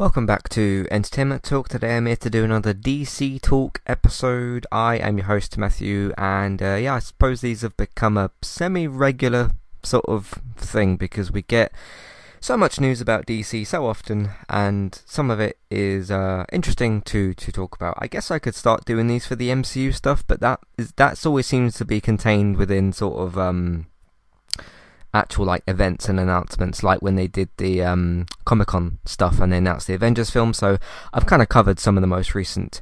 Welcome back to Entertainment Talk. Today I'm here to do another DC Talk episode. I am your host Matthew, and uh, yeah, I suppose these have become a semi-regular sort of thing because we get so much news about DC so often, and some of it is uh, interesting to to talk about. I guess I could start doing these for the MCU stuff, but that is that's always seems to be contained within sort of um, actual like events and announcements, like when they did the um, Comic Con stuff and they announced the Avengers film. So I've kind of covered some of the most recent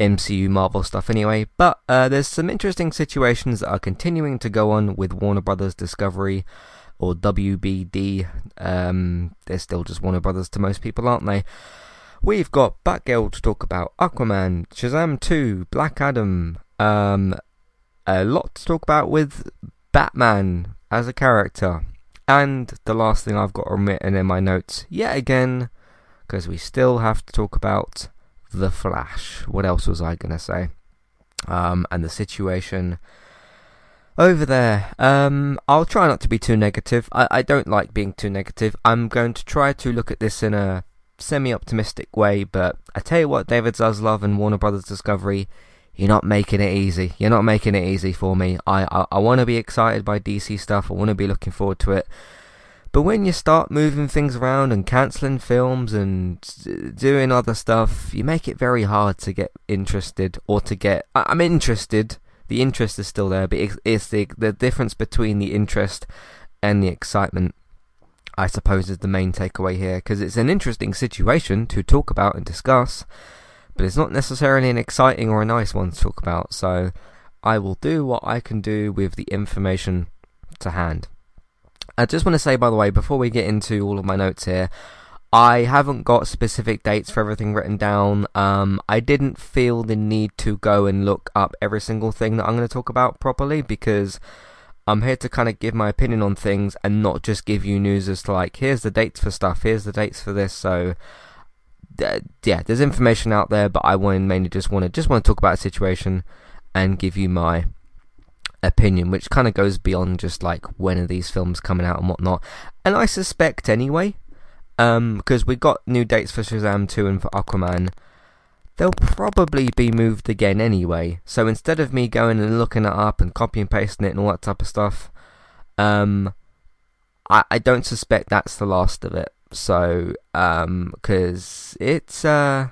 MCU Marvel stuff anyway. But uh, there's some interesting situations that are continuing to go on with Warner Brothers Discovery or WBD. Um, they're still just Warner Brothers to most people, aren't they? We've got Batgirl to talk about, Aquaman, Shazam 2, Black Adam, um, a lot to talk about with Batman, as a character. And the last thing I've got written in my notes, yet again, because we still have to talk about The Flash. What else was I going to say? Um, and the situation over there. Um, I'll try not to be too negative. I, I don't like being too negative. I'm going to try to look at this in a semi optimistic way, but I tell you what, David Zaslav and Warner Brothers Discovery you're not making it easy. You're not making it easy for me. I I, I want to be excited by DC stuff. I want to be looking forward to it. But when you start moving things around and cancelling films and doing other stuff, you make it very hard to get interested or to get. I'm interested. The interest is still there, but it's the the difference between the interest and the excitement. I suppose is the main takeaway here because it's an interesting situation to talk about and discuss but it's not necessarily an exciting or a nice one to talk about. So I will do what I can do with the information to hand. I just want to say, by the way, before we get into all of my notes here, I haven't got specific dates for everything written down. Um, I didn't feel the need to go and look up every single thing that I'm going to talk about properly because I'm here to kind of give my opinion on things and not just give you news as to like, here's the dates for stuff, here's the dates for this. So yeah, there's information out there, but I mainly just want to just want to talk about a situation and give you my opinion, which kind of goes beyond just like when are these films coming out and whatnot. And I suspect anyway, um, because we got new dates for Shazam 2 and for Aquaman, they'll probably be moved again anyway. So instead of me going and looking it up and copy and pasting it and all that type of stuff, um, I, I don't suspect that's the last of it. So, um, because it's uh,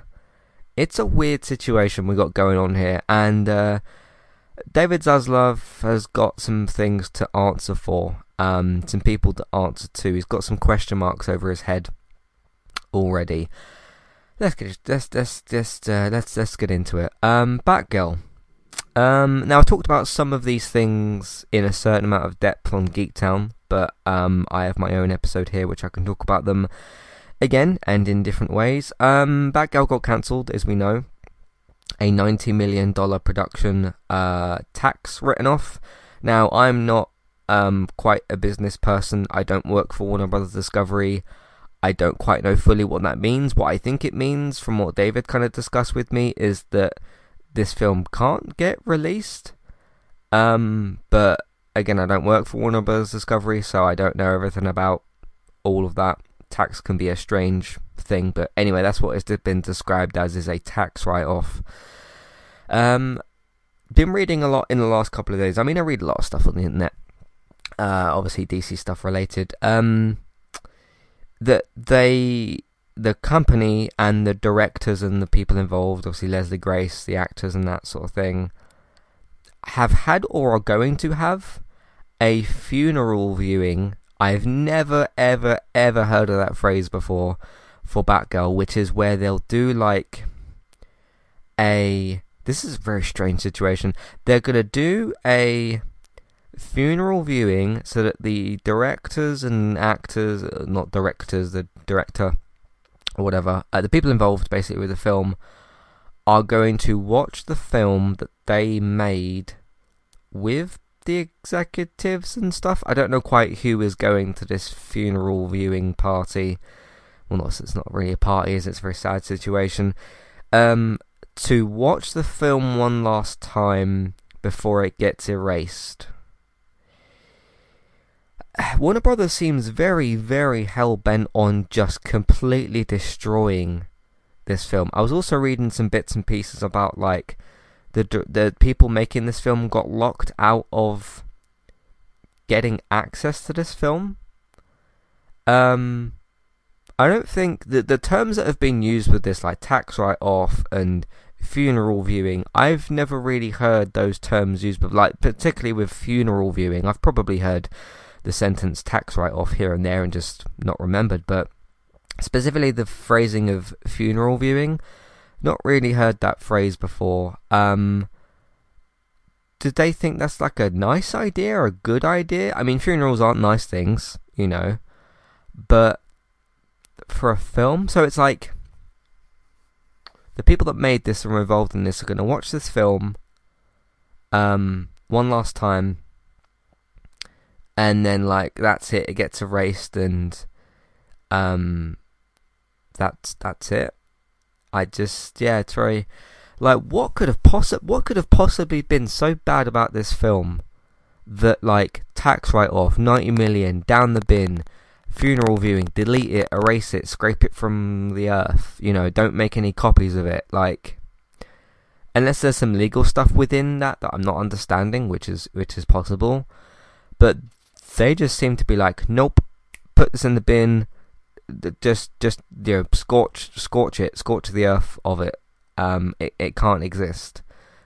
it's a weird situation we got going on here, and uh, David Zaslav has got some things to answer for, um, some people to answer to. He's got some question marks over his head already. Let's get let's let's just uh, let's let's get into it. Um, Batgirl. Um, now I talked about some of these things in a certain amount of depth on Geektown but um, I have my own episode here which I can talk about them again and in different ways. Um, Batgirl got cancelled, as we know. A $90 million production uh, tax written off. Now, I'm not um, quite a business person. I don't work for Warner Brothers Discovery. I don't quite know fully what that means. What I think it means, from what David kind of discussed with me, is that this film can't get released. Um, but again, I don't work for Warner Bros. Discovery, so I don't know everything about all of that. Tax can be a strange thing, but anyway, that's what it's been described as is a tax write-off. Um, been reading a lot in the last couple of days. I mean, I read a lot of stuff on the internet. Uh, obviously DC stuff related. Um, that they, the company and the directors and the people involved, obviously Leslie Grace, the actors and that sort of thing, have had or are going to have a funeral viewing. I've never, ever, ever heard of that phrase before for Batgirl, which is where they'll do like a. This is a very strange situation. They're gonna do a funeral viewing so that the directors and actors, uh, not directors, the director or whatever, uh, the people involved basically with the film are going to watch the film that they made with the executives and stuff. I don't know quite who is going to this funeral viewing party. Well, not it's not really a party, is it? It's a very sad situation. Um, to watch the film one last time before it gets erased. Warner Brothers seems very, very hell bent on just completely destroying this film. I was also reading some bits and pieces about like the the people making this film got locked out of getting access to this film. Um, I don't think that the terms that have been used with this, like tax write off and funeral viewing, I've never really heard those terms used, but like particularly with funeral viewing, I've probably heard the sentence tax write off here and there and just not remembered, but specifically the phrasing of funeral viewing, not really heard that phrase before. Um, did they think that's like a nice idea or a good idea? I mean, funerals aren't nice things, you know, but for a film, so it's like the people that made this and were involved in this are going to watch this film um, one last time, and then like that's it. It gets erased, and um, that's that's it. I just yeah, it's very like what could have possi- what could have possibly been so bad about this film that like tax write off, 90 million down the bin, funeral viewing, delete it, erase it, scrape it from the earth, you know, don't make any copies of it. Like unless there's some legal stuff within that that I'm not understanding, which is which is possible. But they just seem to be like, nope, put this in the bin, just just you know, scorch scorch it, scorch the earth of it um, it, it can't exist.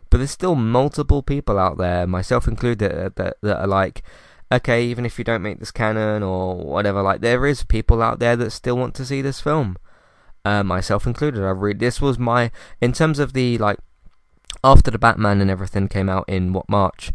But there's still multiple people out there, myself included, that, that are like, okay, even if you don't make this canon or whatever, like there is people out there that still want to see this film. Uh, myself included. I read this was my in terms of the like after the Batman and everything came out in what March,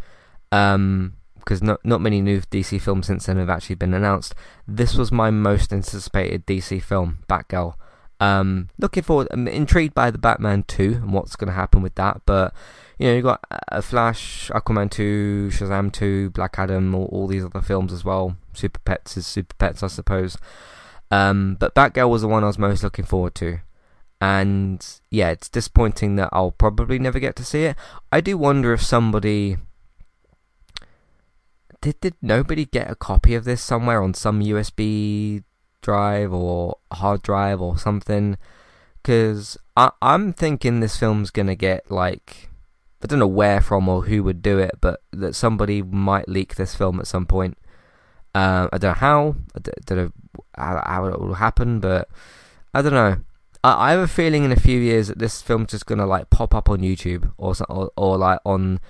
um, because not not many new DC films since then have actually been announced. This was my most anticipated DC film, Batgirl. Um, looking forward, I'm intrigued by the Batman 2 and what's going to happen with that. But you know, you've got a Flash, Aquaman 2, Shazam 2, Black Adam, all, all, these other films as well. Super Pets is Super Pets, I suppose. Um, but Batgirl was the one I was most looking forward to. And yeah, it's disappointing that I'll probably never get to see it. I do wonder if somebody did did nobody get a copy of this somewhere on some USB drive or hard drive or something. Because I'm thinking this film's gonna get like I don't know where from or who would do it, but that somebody might leak this film at some point. Uh, I don't know how. I don't know how, it will happen, but I don't know. I, I, have a feeling in a few years that this film's just gonna like pop up on YouTube or or, or like on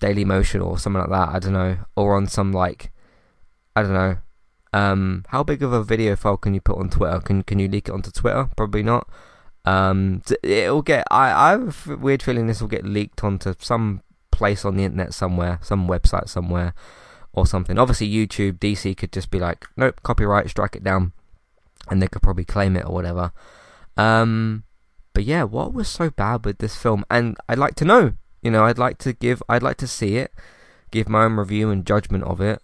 Daily Motion or something like that. I don't know, or on some like I don't know um, how big of a video file can you put on Twitter? Can can you leak it onto Twitter? Probably not. Um, it'll get. I I have a weird feeling this will get leaked onto some place on the internet somewhere, some website somewhere, or something. Obviously, YouTube DC could just be like, nope, copyright, strike it down, and they could probably claim it or whatever. Um, but yeah, what was so bad with this film? And I'd like to know. You know, I'd like to give. I'd like to see it, give my own review and judgment of it.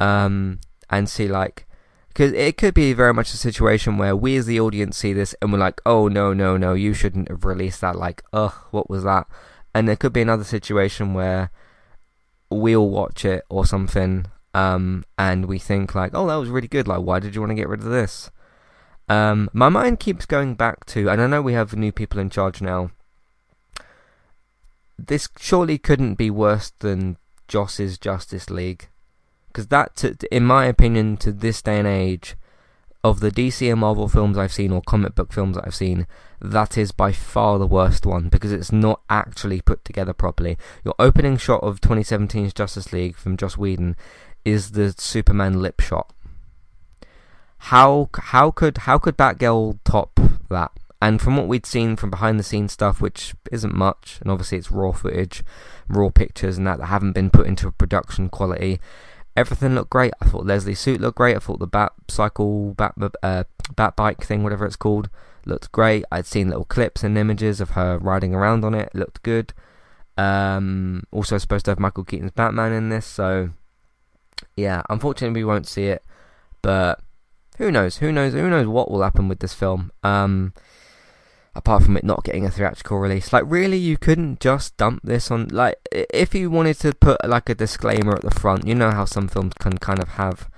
Um, and see like because it could be very much a situation where we as the audience see this and we're like, oh no no no, you shouldn't have released that. Like, ugh, what was that? And there could be another situation where we'll watch it or something, um, and we think like, oh, that was really good. Like, why did you want to get rid of this? Um, my mind keeps going back to, and I know we have new people in charge now. This surely couldn't be worse than Joss's Justice League because that, in my opinion, to this day and age, of the DC and Marvel films I've seen or comic book films that I've seen, that is by far the worst one because it's not actually put together properly. Your opening shot of 2017's Justice League from Joss Whedon is the Superman lip shot. How how could how could Batgirl top that? And from what we'd seen from behind the scenes stuff, which isn't much, and obviously it's raw footage, raw pictures, and that that haven't been put into production quality everything looked great. I thought Leslie's suit looked great. I thought the bat cycle, bat uh, bat bike thing, whatever it's called, looked great. I'd seen little clips and images of her riding around on it. it looked good. Um, also supposed to have Michael Keaton's Batman in this, so yeah. Unfortunately, we won't see it, but who knows? Who knows? Who knows what will happen with this film? Um, apart from it not getting a theatrical release. Like, really, you couldn't just dump this on. Like, if you wanted to put like a disclaimer at the front, you know how some films can kind of have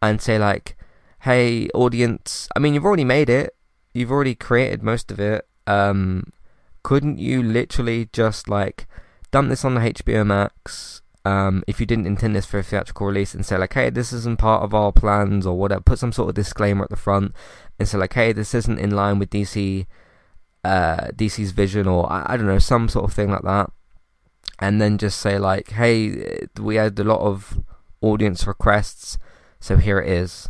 and say like, "Hey, audience, I mean, you've already made it. You've already created most of it. Um, couldn't you literally just like dump this on the HBO Max?" Um, if you didn't intend this for a theatrical release and say like, hey, this isn't part of our plans or whatever, put some sort of disclaimer at the front and say like, hey, this isn't in line with DC, uh, DC's vision or I, I don't know, some sort of thing like that, and then just say like, hey, we had a lot of audience requests, so here it is.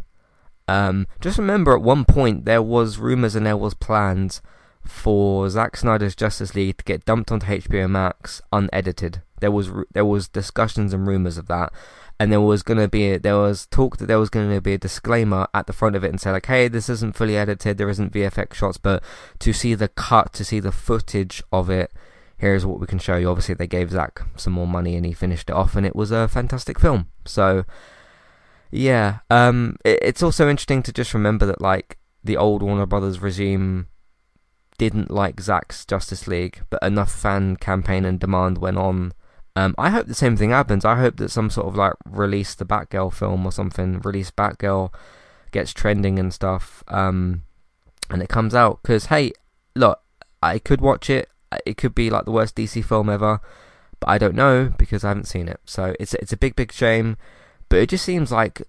Um, just remember, at one point there was rumors and there was plans for Zack Snyder's Justice League to get dumped onto HBO Max unedited. There was there was discussions and rumors of that, and there was gonna be a, there was talk that there was gonna be a disclaimer at the front of it and say like, hey, this isn't fully edited, there isn't VFX shots, but to see the cut, to see the footage of it, here's what we can show you. Obviously, they gave Zack some more money and he finished it off, and it was a fantastic film. So. Yeah, um, it, it's also interesting to just remember that like the old Warner Brothers regime didn't like Zack's Justice League, but enough fan campaign and demand went on. Um, I hope the same thing happens. I hope that some sort of like release the Batgirl film or something, release Batgirl, gets trending and stuff, um, and it comes out. Because hey, look, I could watch it. It could be like the worst DC film ever, but I don't know because I haven't seen it. So it's it's a big big shame. But it just seems like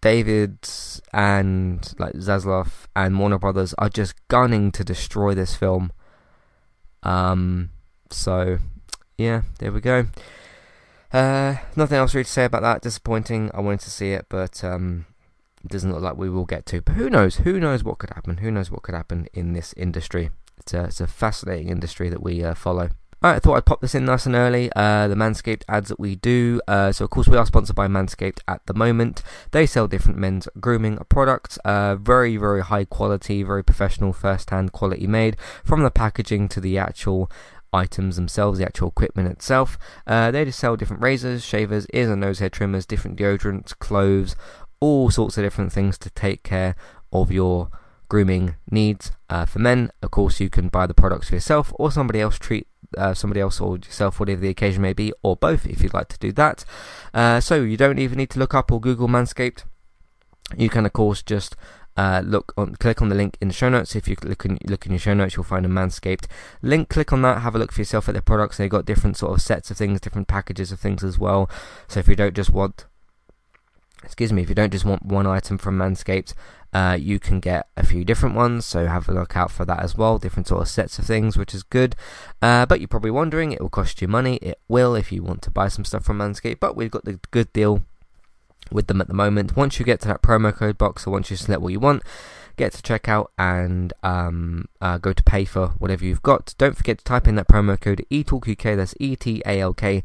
David and like Zaslav and Warner Brothers are just gunning to destroy this film. Um, so yeah, there we go. Uh, nothing else really to say about that. Disappointing. I wanted to see it, but um, it doesn't look like we will get to. But who knows? Who knows what could happen? Who knows what could happen in this industry? It's a, it's a fascinating industry that we uh, follow. Alright, I thought I'd pop this in nice and early. Uh, the Manscaped ads that we do. Uh, so, of course, we are sponsored by Manscaped at the moment. They sell different men's grooming products. Uh, very, very high quality, very professional, first hand quality made. From the packaging to the actual items themselves, the actual equipment itself. Uh, they just sell different razors, shavers, ears and nose hair trimmers, different deodorants, clothes, all sorts of different things to take care of your grooming needs. Uh, for men, of course, you can buy the products for yourself or somebody else treat uh, somebody else or yourself, whatever the occasion may be, or both if you'd like to do that. Uh, so you don't even need to look up or Google Manscaped. You can, of course, just uh, look on, click on the link in the show notes. If you look in, look in your show notes, you'll find a Manscaped link. Click on that, have a look for yourself at their products. They've got different sort of sets of things, different packages of things as well. So if you don't just want excuse me, if you don't just want one item from Manscaped, uh, you can get a few different ones, so have a look out for that as well. Different sort of sets of things, which is good. Uh, but you're probably wondering, it will cost you money. It will if you want to buy some stuff from Manscaped, but we've got the good deal with them at the moment. Once you get to that promo code box, or once you select what you want, get to checkout and um, uh, go to pay for whatever you've got. Don't forget to type in that promo code ETALKUK, that's E T A L K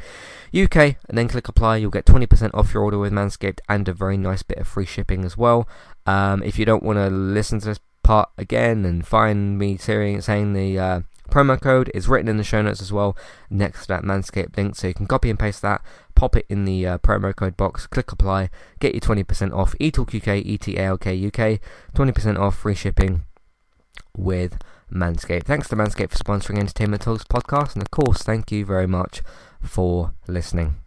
UK, and then click apply. You'll get 20% off your order with Manscaped and a very nice bit of free shipping as well. Um, if you don't want to listen to this part again and find me saying, saying the uh, promo code is written in the show notes as well next to that Manscaped link, so you can copy and paste that pop it in the uh, promo code box, click apply, get you 20% off. ETALK UK, ETALK UK, 20% off free shipping with Manscaped. Thanks to Manscaped for sponsoring Entertainment Talks podcast, and of course, thank you very much for listening.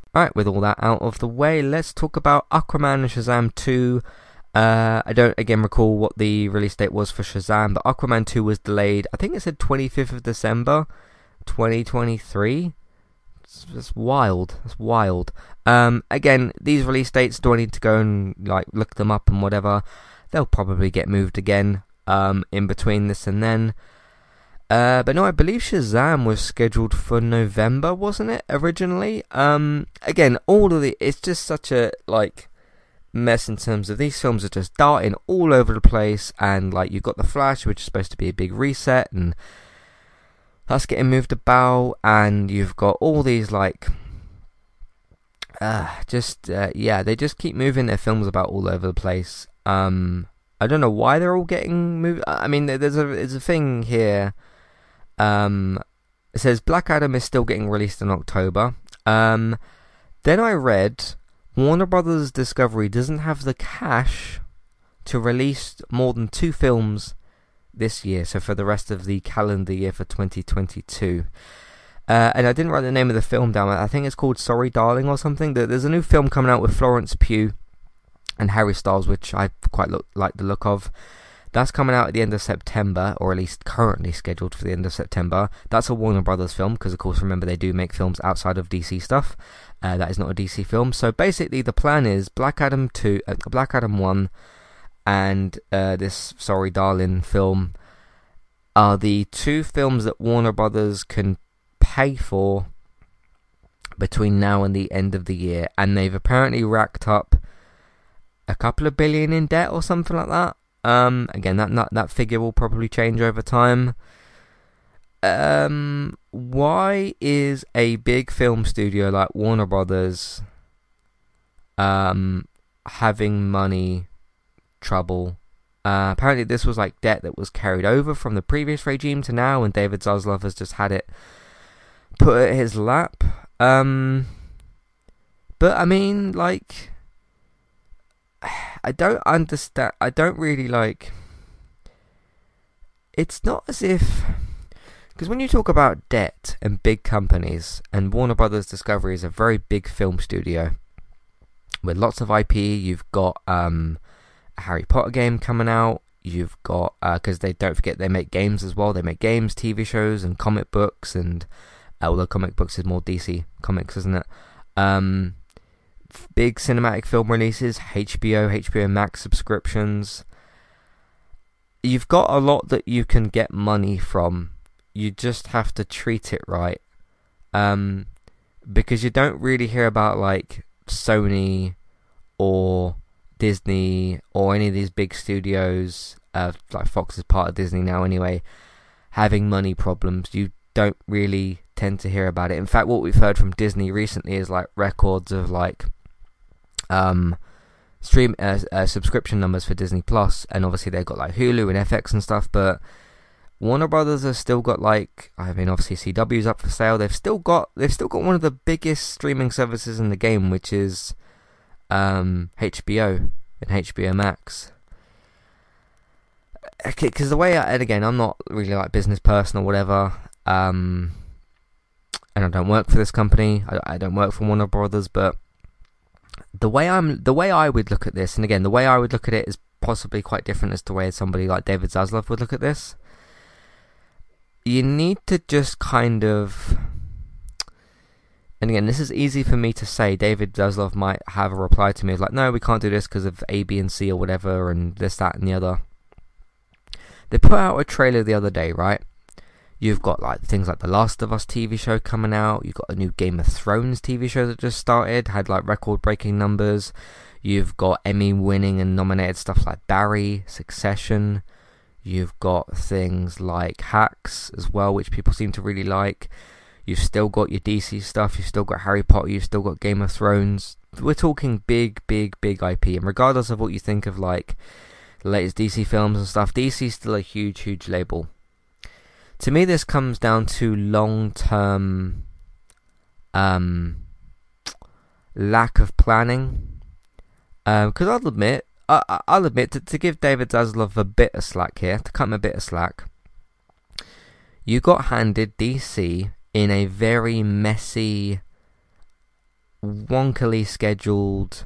Alright, with all that out of the way, let's talk about Aquaman and Shazam 2. Uh, I don't again recall what the release date was for Shazam, but Aquaman 2 was delayed. I think it said 25th of December, 2023. It's, it's wild. It's wild. Um, again, these release dates, do I need to go and like look them up and whatever? They'll probably get moved again um, in between this and then. Uh, but no, I believe Shazam was scheduled for November, wasn't it originally? Um, again, all of the it's just such a like mess in terms of these films are just darting all over the place, and like you've got the Flash, which is supposed to be a big reset, and that's getting moved about, and you've got all these like. Uh, just uh, yeah, they just keep moving their films about all over the place. Um, I don't know why they're all getting moved. I mean, there's a there's a thing here um, it says Black Adam is still getting released in October. Um, then I read Warner Brothers Discovery doesn't have the cash to release more than two films this year, so for the rest of the calendar year for 2022. Uh, and I didn't write the name of the film down. I think it's called Sorry Darling or something. There's a new film coming out with Florence Pugh and Harry Styles, which I quite look, like the look of. That's coming out at the end of September, or at least currently scheduled for the end of September. That's a Warner Brothers film, because of course, remember they do make films outside of DC stuff. Uh, that is not a DC film. So basically, the plan is Black Adam two, uh, Black Adam one, and uh, this Sorry Darling film are the two films that Warner Brothers can pay for between now and the end of the year, and they've apparently racked up a couple of billion in debt or something like that. Um, again, that, that that figure will probably change over time. Um, why is a big film studio like Warner Brothers um having money trouble? Uh, apparently, this was like debt that was carried over from the previous regime to now, and David Zaslav has just had it put at his lap. Um, but I mean, like, I don't understand. I don't really like. It's not as if. Because when you talk about debt and big companies, and Warner Brothers Discovery is a very big film studio with lots of IP, you've got um, a Harry Potter game coming out. You've got because uh, they don't forget they make games as well. They make games, TV shows, and comic books. And uh, although comic books is more DC comics, isn't it? Um, big cinematic film releases, HBO, HBO Max subscriptions. You've got a lot that you can get money from. You just have to treat it right. Um, because you don't really hear about like Sony or Disney or any of these big studios, uh, like Fox is part of Disney now anyway, having money problems. You don't really tend to hear about it. In fact, what we've heard from Disney recently is like records of like um, stream uh, uh, subscription numbers for Disney Plus, and obviously they've got like Hulu and FX and stuff. But Warner Brothers has still got like I mean, obviously CW's up for sale. They've still got they've still got one of the biggest streaming services in the game, which is um, HBO and HBO Max. Because the way, I, and again, I'm not really like business person or whatever. Um, and I don't work for this company. I, I don't work for Warner Brothers, but the way I'm the way I would look at this, and again, the way I would look at it is possibly quite different as to the way somebody like David Zaslav would look at this. You need to just kind of and again, this is easy for me to say. David Zaslav might have a reply to me like, "No, we can't do this because of A, B, and C or whatever, and this, that, and the other." They put out a trailer the other day, right? You've got like things like the Last of Us TV show coming out. You've got a new Game of Thrones TV show that just started, had like record breaking numbers. You've got Emmy winning and nominated stuff like Barry, Succession. You've got things like Hacks as well, which people seem to really like. You've still got your DC stuff. You've still got Harry Potter. You've still got Game of Thrones. We're talking big, big, big IP. And regardless of what you think of like the latest DC films and stuff, DC's still a huge, huge label. To me, this comes down to long-term um, lack of planning. Because um, I'll admit, I, will admit to, to, give David Zaslav a bit of slack here, to cut him a bit of slack. You got handed DC in a very messy, wonkily scheduled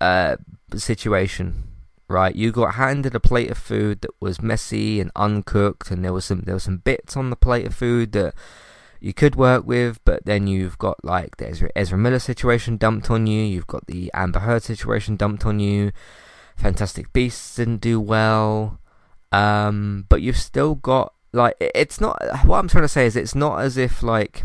uh, situation, right? You got handed a plate of food that was messy and uncooked, and there was some there was some bits on the plate of food that you could work with, but then you've got like the Ezra, Ezra Miller situation dumped on you. You've got the Amber Heard situation dumped on you. Fantastic Beasts didn't do well, um, but you've still got like it's not. What I'm trying to say is it's not as if like.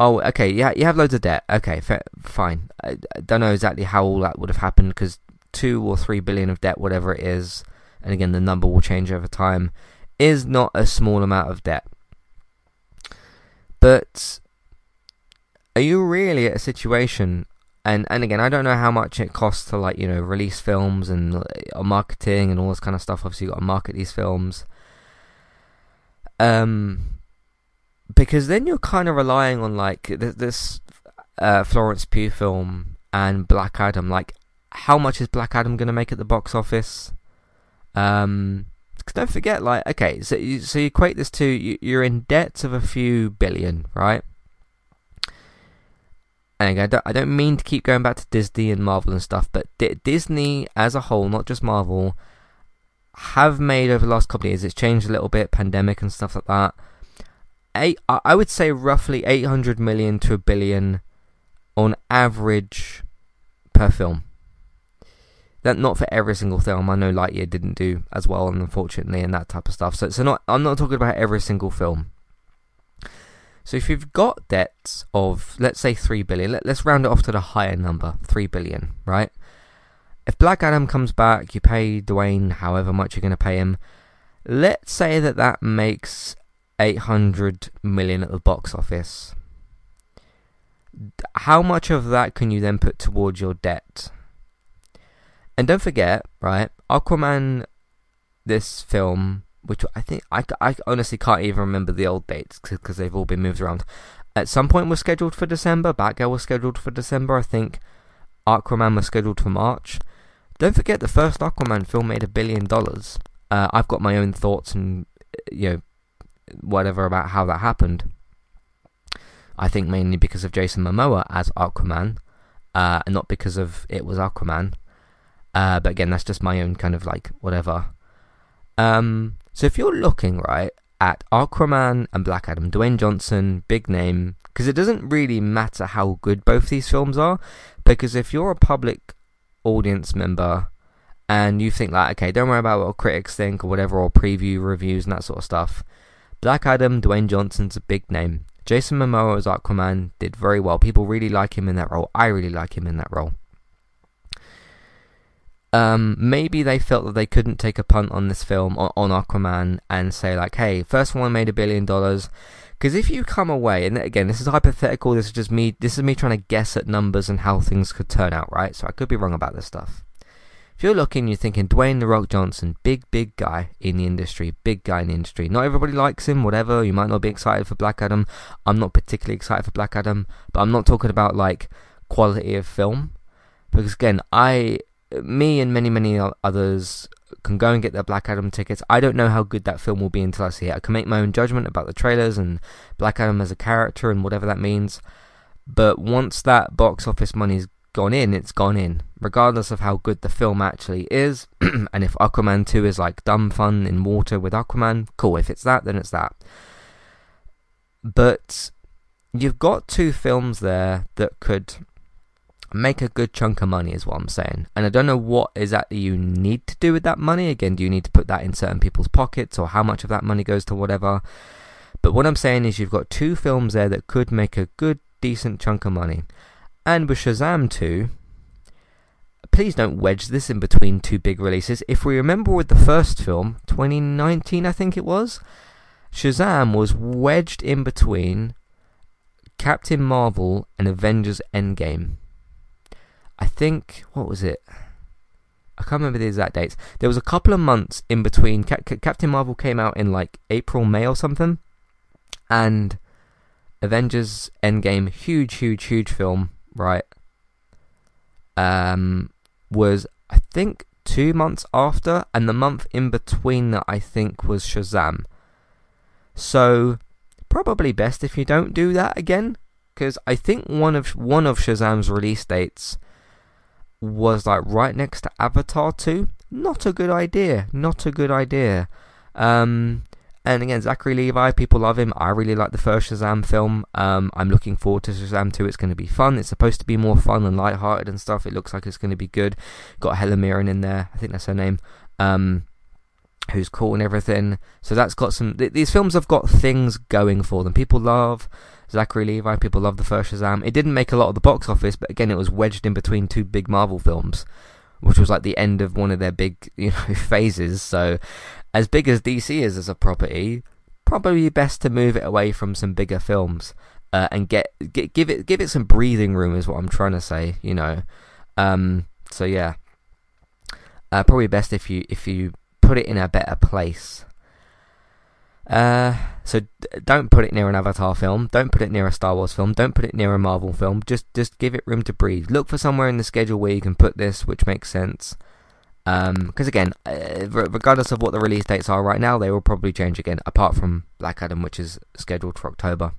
Oh, okay. Yeah, you have loads of debt. Okay, fine. I, I don't know exactly how all that would have happened because two or three billion of debt, whatever it is, and again the number will change over time, is not a small amount of debt. But are you really at a situation and and again I don't know how much it costs to like you know release films and uh, marketing and all this kind of stuff obviously you got to market these films um because then you're kind of relying on like this uh, Florence Pugh film and Black Adam like how much is Black Adam going to make at the box office um don't forget, like, okay, so you, so you equate this to you, are in debt of a few billion, right? And again, I don't, I don't mean to keep going back to Disney and Marvel and stuff, but D- Disney as a whole, not just Marvel, have made over the last couple of years. It's changed a little bit, pandemic and stuff like that. Eight, I would say roughly 800 million to a billion on average per film. That not for every single film. I know Lightyear didn't do as well, unfortunately, and that type of stuff. So, so not. I'm not talking about every single film. So if you've got debts of let's say three billion, let, let's round it off to the higher number, three billion, right? If Black Adam comes back, you pay Dwayne however much you're going to pay him. Let's say that that makes 800 million at the box office. How much of that can you then put towards your debt? And don't forget, right, Aquaman, this film, which I think, I, I honestly can't even remember the old dates because they've all been moved around. At some point was scheduled for December, Batgirl was scheduled for December, I think Aquaman was scheduled for March. Don't forget the first Aquaman film made a billion dollars. Uh, I've got my own thoughts and, you know, whatever about how that happened. I think mainly because of Jason Momoa as Aquaman, uh, and not because of it was Aquaman. Uh, but again, that's just my own kind of like whatever. Um, so if you're looking right at Aquaman and Black Adam, Dwayne Johnson, big name, because it doesn't really matter how good both these films are, because if you're a public audience member and you think like, okay, don't worry about what critics think or whatever, or preview reviews and that sort of stuff. Black Adam, Dwayne Johnson's a big name. Jason Momoa as Aquaman did very well. People really like him in that role. I really like him in that role. Um, maybe they felt that they couldn't take a punt on this film on, on Aquaman and say like, "Hey, first one made a billion dollars." Because if you come away, and again, this is hypothetical. This is just me. This is me trying to guess at numbers and how things could turn out, right? So I could be wrong about this stuff. If you're looking, you're thinking Dwayne the Rock Johnson, big, big guy in the industry, big guy in the industry. Not everybody likes him, whatever. You might not be excited for Black Adam. I'm not particularly excited for Black Adam, but I'm not talking about like quality of film because again, I me and many, many others can go and get their Black Adam tickets. I don't know how good that film will be until I see it. I can make my own judgment about the trailers and Black Adam as a character and whatever that means. But once that box office money's gone in, it's gone in, regardless of how good the film actually is. and if Aquaman 2 is like dumb fun in water with Aquaman, cool. If it's that, then it's that. But you've got two films there that could make a good chunk of money is what I'm saying. And I don't know what exactly you need to do with that money. Again, do you need to put that in certain people's pockets or how much of that money goes to whatever? But what I'm saying is you've got two films there that could make a good decent chunk of money. And with Shazam 2, please don't wedge this in between two big releases. If we remember with the first film, 2019 I think it was, Shazam was wedged in between Captain Marvel and Avengers Endgame. I think what was it? I can't remember the exact dates. There was a couple of months in between. Captain Marvel came out in like April, May or something, and Avengers Endgame, huge, huge, huge film, right? Um, was I think two months after, and the month in between that I think was Shazam. So probably best if you don't do that again, because I think one of one of Shazam's release dates was like right next to Avatar 2. Not a good idea. Not a good idea. Um, and again, Zachary Levi, people love him. I really like the first Shazam film. Um, I'm looking forward to Shazam 2. It's going to be fun. It's supposed to be more fun and light-hearted and stuff. It looks like it's going to be good. Got Helen Mirren in there. I think that's her name. Um, who's cool and everything. So that's got some. Th- these films have got things going for them. People love Zachary Levi. People love the first Shazam. It didn't make a lot of the box office, but again, it was wedged in between two big Marvel films, which was like the end of one of their big, you know, phases. So, as big as DC is as a property, probably best to move it away from some bigger films uh, and get, get give it give it some breathing room. Is what I'm trying to say. You know. Um, so yeah, uh, probably best if you if you put it in a better place. Uh, so don't put it near an Avatar film. Don't put it near a Star Wars film. Don't put it near a Marvel film. Just just give it room to breathe. Look for somewhere in the schedule where you can put this, which makes sense. Because um, again, uh, regardless of what the release dates are right now, they will probably change again. Apart from Black Adam, which is scheduled for October.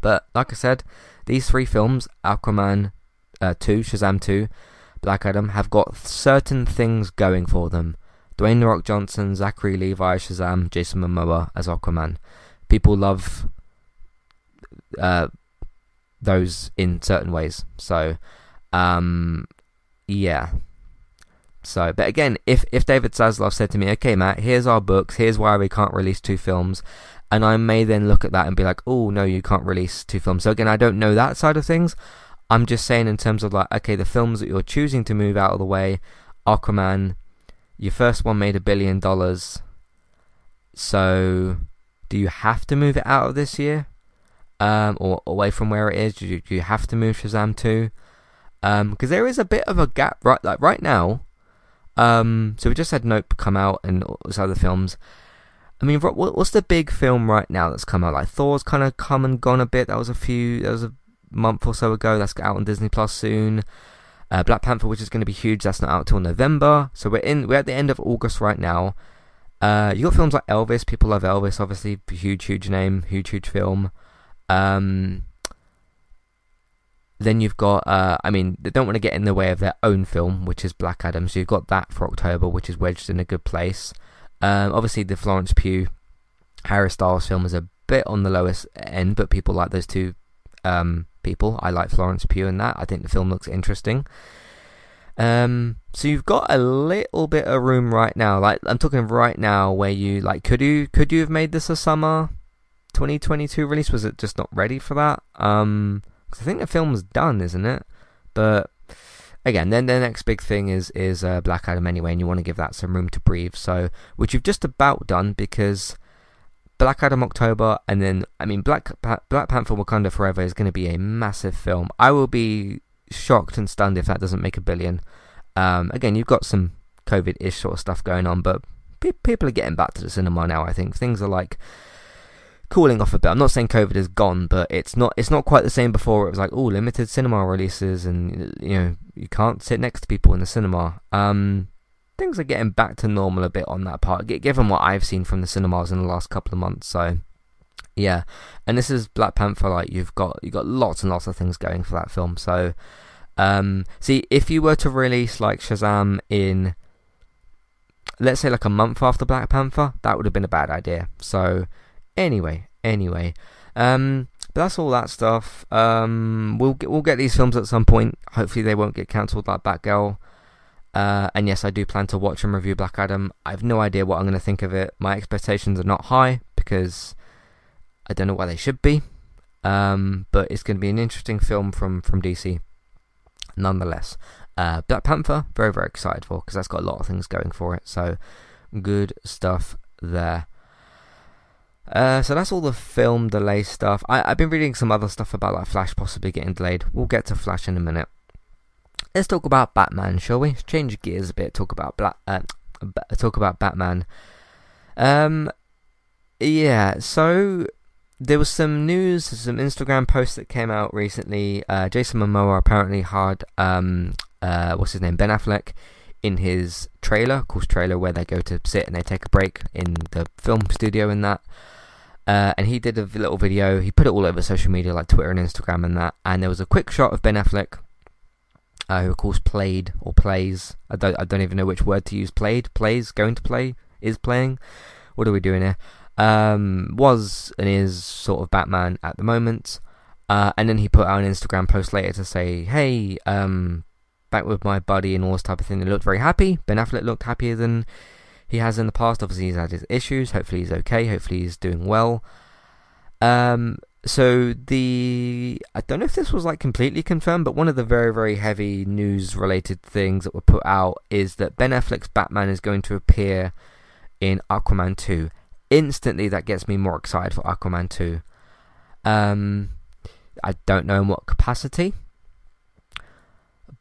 But like I said, these three films, Aquaman uh, 2, Shazam 2, Black Adam, have got certain things going for them. Dwayne The Rock Johnson, Zachary Levi, Shazam, Jason Momoa as Aquaman. People love uh, those in certain ways. So, um, yeah. So, but again, if if David Zaslav said to me, "Okay, Matt, here's our books. Here's why we can't release two films," and I may then look at that and be like, "Oh no, you can't release two films." So again, I don't know that side of things. I'm just saying in terms of like, okay, the films that you're choosing to move out of the way, Aquaman, your first one made a billion dollars. So, do you have to move it out of this year? Um, or away from where it is? Do you, do you have to move Shazam 2? Um, because there is a bit of a gap right like right now. Um, so we just had Nope come out and all those other films. I mean, what's the big film right now that's come out? Like Thor's kind of come and gone a bit. That was a few. That was a month or so ago. That's out on Disney Plus soon. Uh, Black Panther, which is going to be huge, that's not out till November. So we're in we're at the end of August right now. Uh, you got films like Elvis. People love Elvis, obviously, huge, huge name, huge, huge film. Um, then you've got, uh, I mean, they don't want to get in the way of their own film, which is Black Adam. So you've got that for October, which is wedged in a good place. Um, obviously, the Florence Pugh, Harry Styles film is a bit on the lowest end, but people like those two um, people. I like Florence Pugh in that. I think the film looks interesting. Um, so you've got a little bit of room right now. Like I'm talking right now, where you like could you could you have made this a summer 2022 release? Was it just not ready for that? Um, cause I think the film's done, isn't it? But again, then the next big thing is is uh, Black Adam anyway, and you want to give that some room to breathe. So which you've just about done because Black Adam October, and then I mean Black pa- Black Panther Wakanda Forever is going to be a massive film. I will be shocked and stunned if that doesn't make a billion. Um, again, you've got some COVID-ish sort of stuff going on, but pe- people are getting back to the cinema now. I think things are like cooling off a bit. I'm not saying COVID is gone, but it's not it's not quite the same before. It was like oh, limited cinema releases, and you know you can't sit next to people in the cinema. Um, things are getting back to normal a bit on that part, given what I've seen from the cinemas in the last couple of months. So, yeah, and this is Black Panther. Like you've got you've got lots and lots of things going for that film. So, um, see if you were to release like Shazam in, let's say like a month after Black Panther, that would have been a bad idea. So, anyway, anyway. Um, but that's all that stuff. Um, we'll get, we'll get these films at some point. Hopefully, they won't get cancelled like Batgirl. Uh, and yes, I do plan to watch and review Black Adam. I have no idea what I'm going to think of it. My expectations are not high because I don't know why they should be. Um, but it's going to be an interesting film from, from DC nonetheless. Uh, Black Panther, very, very excited for because that's got a lot of things going for it. So good stuff there. Uh, so that's all the film delay stuff. I, I've been reading some other stuff about like Flash possibly getting delayed. We'll get to Flash in a minute. Let's talk about Batman, shall we? Change gears a bit. Talk about Black. Uh, talk about Batman. Um, yeah. So there was some news, some Instagram posts that came out recently. Uh, Jason Momoa apparently had um, uh, what's his name, Ben Affleck, in his trailer, of course, trailer where they go to sit and they take a break in the film studio and that. Uh, and he did a little video. He put it all over social media like Twitter and Instagram and that. And there was a quick shot of Ben Affleck, uh, who of course played or plays. I don't. I don't even know which word to use. Played, plays, going to play, is playing. What are we doing here? Um, was and is sort of Batman at the moment. Uh, and then he put out an Instagram post later to say, "Hey, um, back with my buddy and all this type of thing." They looked very happy. Ben Affleck looked happier than he has in the past. Obviously, he's had his issues. Hopefully, he's okay. Hopefully, he's doing well. Um, so the I don't know if this was like completely confirmed, but one of the very very heavy news related things that were put out is that Ben Affleck's Batman is going to appear in Aquaman 2. Instantly, that gets me more excited for Aquaman 2. Um, I don't know in what capacity,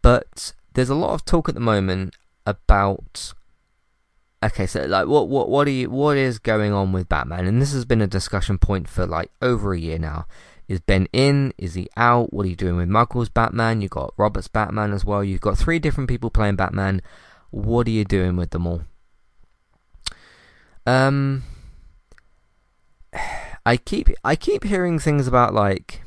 but there's a lot of talk at the moment about okay, so like what what what are you what is going on with Batman? And this has been a discussion point for like over a year now. Is Ben in? Is he out? What are you doing with Michael's Batman? You've got Robert's Batman as well. You've got three different people playing Batman. What are you doing with them all? Um, I keep I keep hearing things about like,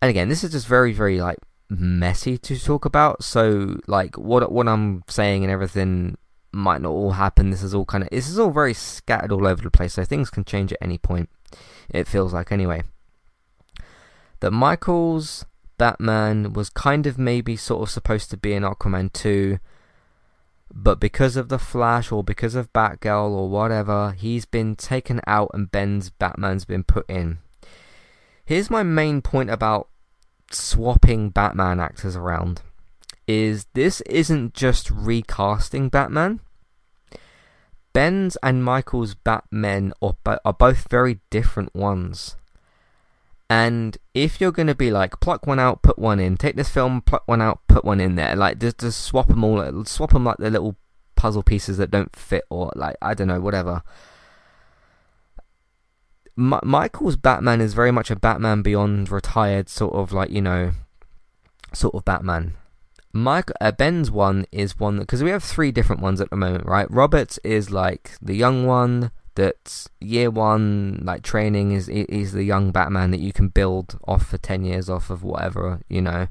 and again, this is just very very like messy to talk about. So like what what I'm saying and everything might not all happen. This is all kind of this is all very scattered all over the place, so things can change at any point. It feels like anyway. That Michael's Batman was kind of maybe sort of supposed to be in Aquaman 2, but because of the Flash or because of Batgirl or whatever, he's been taken out and Ben's Batman's been put in. Here's my main point about swapping Batman actors around is this isn't just recasting Batman. Ben's and Michael's Batmen are, are both very different ones. And if you're going to be like, pluck one out, put one in, take this film, pluck one out, put one in there, like just, just swap them all, swap them like the little puzzle pieces that don't fit, or like, I don't know, whatever. M- Michael's Batman is very much a Batman Beyond retired sort of like, you know, sort of Batman. Mike uh, Ben's one is one because we have three different ones at the moment, right? Roberts is like the young one that's year one, like training is is the young Batman that you can build off for ten years off of whatever you know.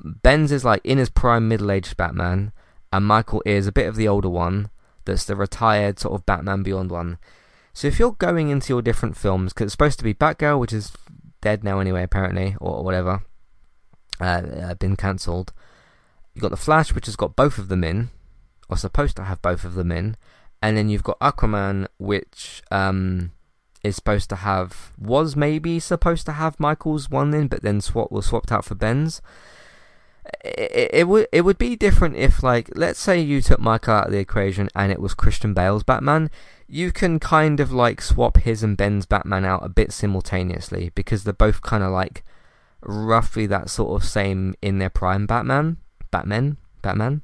Ben's is like in his prime middle aged Batman, and Michael is a bit of the older one that's the retired sort of Batman Beyond one. So if you're going into your different films, because it's supposed to be Batgirl, which is dead now anyway, apparently, or whatever, uh, uh, been cancelled You've got the Flash, which has got both of them in, or supposed to have both of them in, and then you've got Aquaman, which um, is supposed to have was maybe supposed to have Michael's one in, but then swap was swapped out for Ben's. It, it, it, would it would be different if like let's say you took Michael out of the equation and it was Christian Bale's Batman. You can kind of like swap his and Ben's Batman out a bit simultaneously because they're both kind of like roughly that sort of same in their prime Batman. Batman, Batman.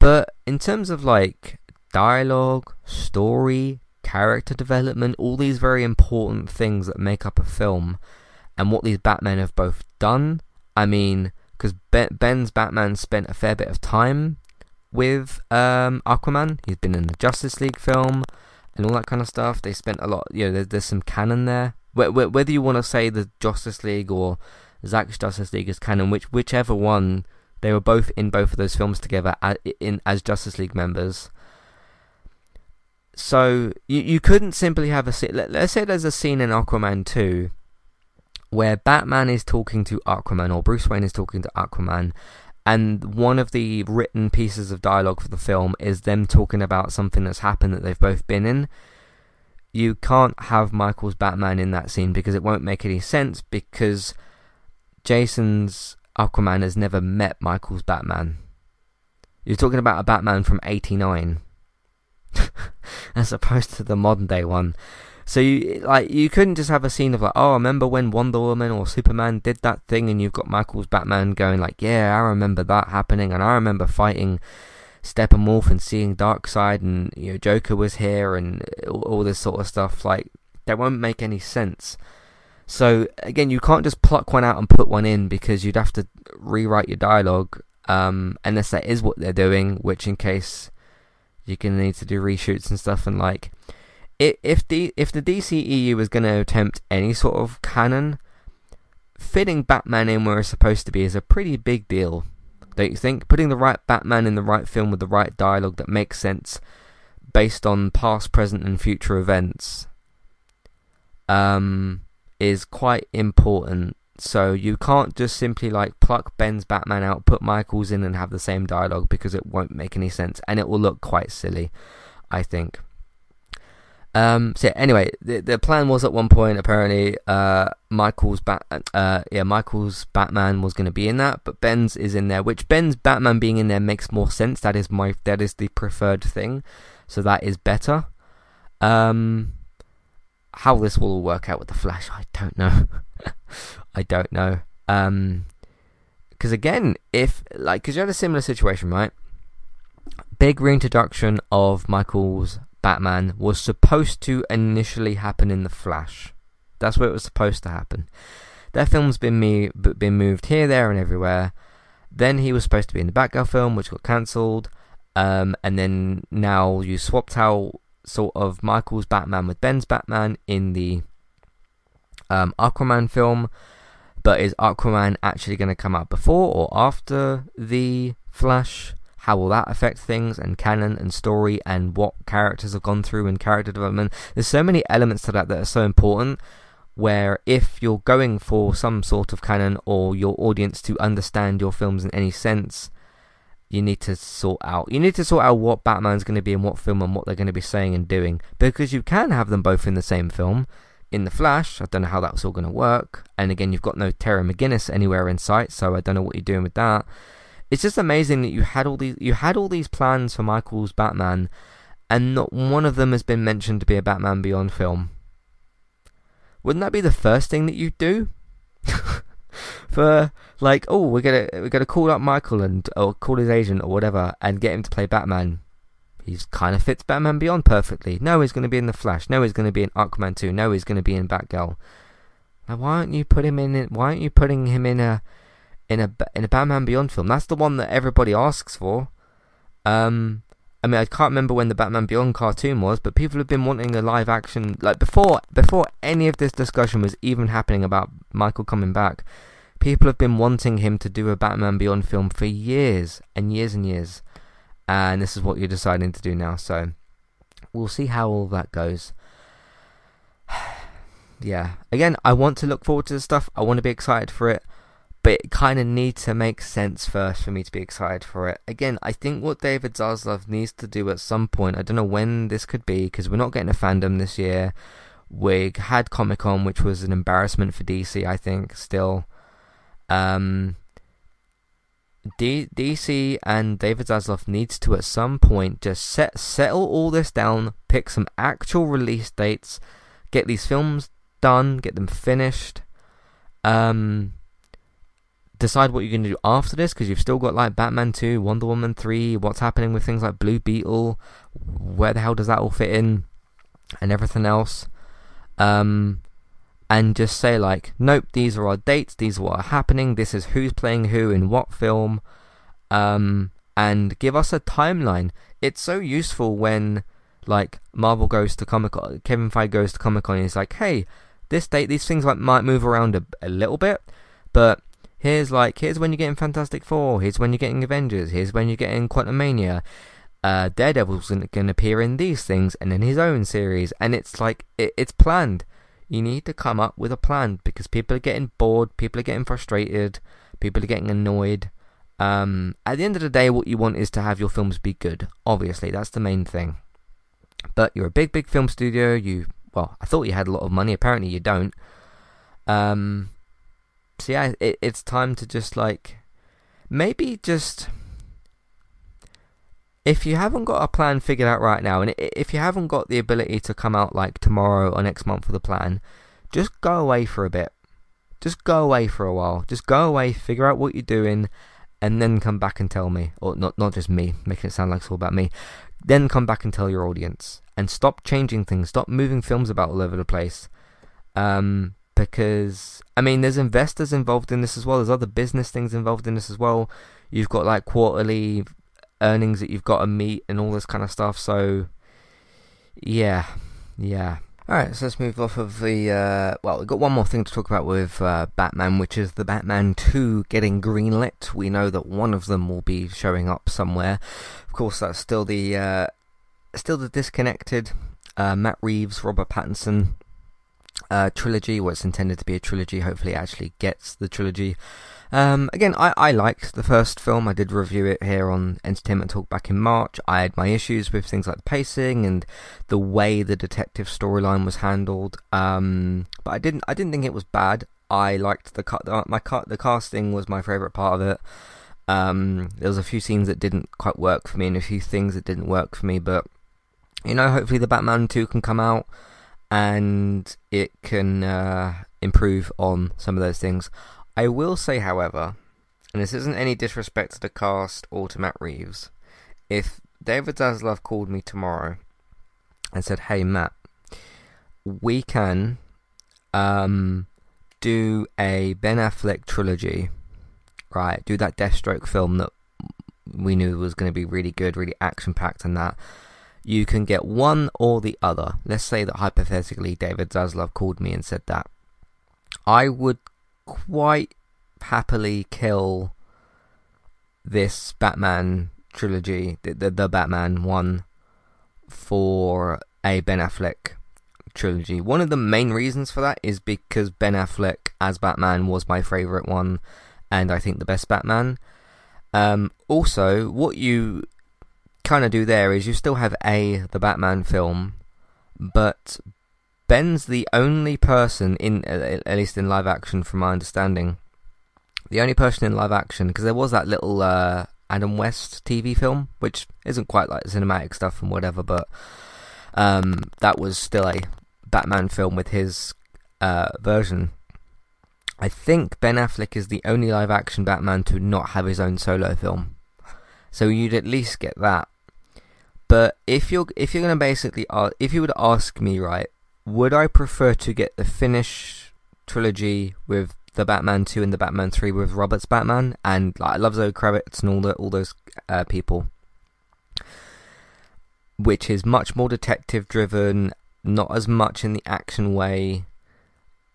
But in terms of like dialogue, story, character development, all these very important things that make up a film, and what these Batmen have both done. I mean, because Ben's Batman spent a fair bit of time with um, Aquaman. He's been in the Justice League film and all that kind of stuff. They spent a lot. You know, there's, there's some canon there. Whether you want to say the Justice League or Zack's Justice League as canon, which whichever one they were both in both of those films together as, in as Justice League members. So you you couldn't simply have a scene. Let, let's say there's a scene in Aquaman 2 where Batman is talking to Aquaman or Bruce Wayne is talking to Aquaman and one of the written pieces of dialogue for the film is them talking about something that's happened that they've both been in. You can't have Michael's Batman in that scene because it won't make any sense because Jason's Aquaman has never met Michael's Batman. You're talking about a Batman from '89. as opposed to the modern day one. So you like you couldn't just have a scene of like, oh, remember when Wonder Woman or Superman did that thing, and you've got Michael's Batman going like, yeah, I remember that happening, and I remember fighting Steppenwolf and seeing Darkseid, and you know Joker was here, and all, all this sort of stuff. Like that won't make any sense. So again, you can't just pluck one out and put one in because you'd have to rewrite your dialogue, um, unless that is what they're doing. Which, in case you're gonna need to do reshoots and stuff, and like if the if the DCEU was going to attempt any sort of canon, fitting Batman in where it's supposed to be is a pretty big deal, don't you think? Putting the right Batman in the right film with the right dialogue that makes sense based on past, present, and future events um, is quite important. So you can't just simply like pluck Ben's Batman out, put Michael's in, and have the same dialogue because it won't make any sense and it will look quite silly. I think. Um, so anyway, the the plan was at one point apparently uh, Michael's bat uh, yeah Michael's Batman was going to be in that, but Ben's is in there. Which Ben's Batman being in there makes more sense. That is my that is the preferred thing, so that is better. Um, how this will all work out with the Flash, I don't know. I don't know. Um, because again, if like because you had a similar situation, right? Big reintroduction of Michael's Batman was supposed to initially happen in The Flash. That's where it was supposed to happen. Their film's been me been moved here, there, and everywhere. Then he was supposed to be in the Batgirl film, which got cancelled. Um, and then now you swapped out sort of Michael's Batman with Ben's Batman in the um, Aquaman film. But is Aquaman actually going to come out before or after the Flash? how will that affect things and canon and story and what characters have gone through and character development. There's so many elements to that that are so important. Where if you're going for some sort of canon or your audience to understand your films in any sense, you need to sort out. You need to sort out what Batman's going to be in what film and what they're going to be saying and doing because you can have them both in the same film. In the Flash, I don't know how that's all going to work. And again, you've got no Terry McGinnis anywhere in sight, so I don't know what you're doing with that it's just amazing that you had all these you had all these plans for Michael's Batman, and not one of them has been mentioned to be a Batman Beyond film. Wouldn't that be the first thing that you'd do? for like, oh, we're gonna we're gonna call up Michael and or call his agent or whatever and get him to play Batman. He's kind of fits Batman Beyond perfectly. No, he's going to be in the Flash. No, he's going to be in Aquaman 2. No, he's going to be in Batgirl. Now, why aren't you put him in? Why aren't you putting him in a in a in a Batman Beyond film. That's the one that everybody asks for. Um, I mean, I can't remember when the Batman Beyond cartoon was, but people have been wanting a live action like before before any of this discussion was even happening about Michael coming back. People have been wanting him to do a Batman Beyond film for years and years and years, and this is what you're deciding to do now. So we'll see how all that goes. yeah, again, I want to look forward to the stuff. I want to be excited for it but it kind of needs to make sense first for me to be excited for it. Again, I think what David Zaslav needs to do at some point, I don't know when this could be, because we're not getting a FanDome this year. We had Comic Con, which was an embarrassment for DC, I think, still. Um, D- DC and David Zaslav needs to at some point just set settle all this down, pick some actual release dates, get these films done, get them finished. Um, decide what you're going to do after this because you've still got like Batman 2, Wonder Woman 3, what's happening with things like Blue Beetle, where the hell does that all fit in, and everything else. Um, and just say like, nope, these are our dates, these are what are happening, this is who's playing who in what film, um, and give us a timeline. It's so useful when like Marvel goes to Comic Con, Kevin Feige goes to Comic Con, and he's like, hey, this date, these things like might move around a, a little bit, but Here's like, here's when you're getting Fantastic Four. Here's when you're getting Avengers. Here's when you're getting Quantumania. Uh, Daredevil's going to appear in these things and in his own series, and it's like it, it's planned. You need to come up with a plan because people are getting bored, people are getting frustrated, people are getting annoyed. Um, at the end of the day, what you want is to have your films be good. Obviously, that's the main thing. But you're a big, big film studio. You well, I thought you had a lot of money. Apparently, you don't. Um, so yeah, it, it's time to just like maybe just if you haven't got a plan figured out right now, and if you haven't got the ability to come out like tomorrow or next month with a plan, just go away for a bit. Just go away for a while. Just go away, figure out what you're doing, and then come back and tell me. Or not, not just me, making it sound like it's all about me. Then come back and tell your audience. And stop changing things. Stop moving films about all over the place. Um, because, I mean, there's investors involved in this as well. There's other business things involved in this as well. You've got like quarterly earnings that you've got to meet and all this kind of stuff. So, yeah, yeah. Alright, so let's move off of the. Uh, well, we've got one more thing to talk about with uh, Batman, which is the Batman 2 getting greenlit. We know that one of them will be showing up somewhere. Of course, that's still the. Uh, still the disconnected uh, Matt Reeves, Robert Pattinson uh, trilogy, what's intended to be a trilogy. Hopefully, actually gets the trilogy. Um, again, I, I liked the first film. I did review it here on Entertainment Talk back in March. I had my issues with things like the pacing and the way the detective storyline was handled. Um, but I didn't I didn't think it was bad. I liked the cut. My cut. The casting was my favorite part of it. Um, there was a few scenes that didn't quite work for me, and a few things that didn't work for me. But you know, hopefully the Batman Two can come out and it can uh, improve on some of those things. I will say, however, and this isn't any disrespect to the cast or to Matt Reeves, if David Zaslav called me tomorrow and said, "Hey Matt, we can um, do a Ben Affleck trilogy, right? Do that Deathstroke film that we knew was going to be really good, really action packed, and that." You can get one or the other. Let's say that hypothetically David Zaslav called me and said that. I would quite happily kill this Batman trilogy, the, the, the Batman one, for a Ben Affleck trilogy. One of the main reasons for that is because Ben Affleck as Batman was my favourite one, and I think the best Batman. Um, also, what you kind of do there is you still have a the Batman film, but Ben's the only person in, at least in live action, from my understanding, the only person in live action because there was that little uh, Adam West TV film, which isn't quite like cinematic stuff and whatever, but um, that was still a Batman film with his uh, version. I think Ben Affleck is the only live action Batman to not have his own solo film. So you'd at least get that. But if you're if you're gonna basically if you would ask me right, would I prefer to get the Finish trilogy with the Batman 2 and the Batman 3 with Robert's Batman and like, I love Zoe Kravitz and all the all those uh, people which is much more detective driven, not as much in the action way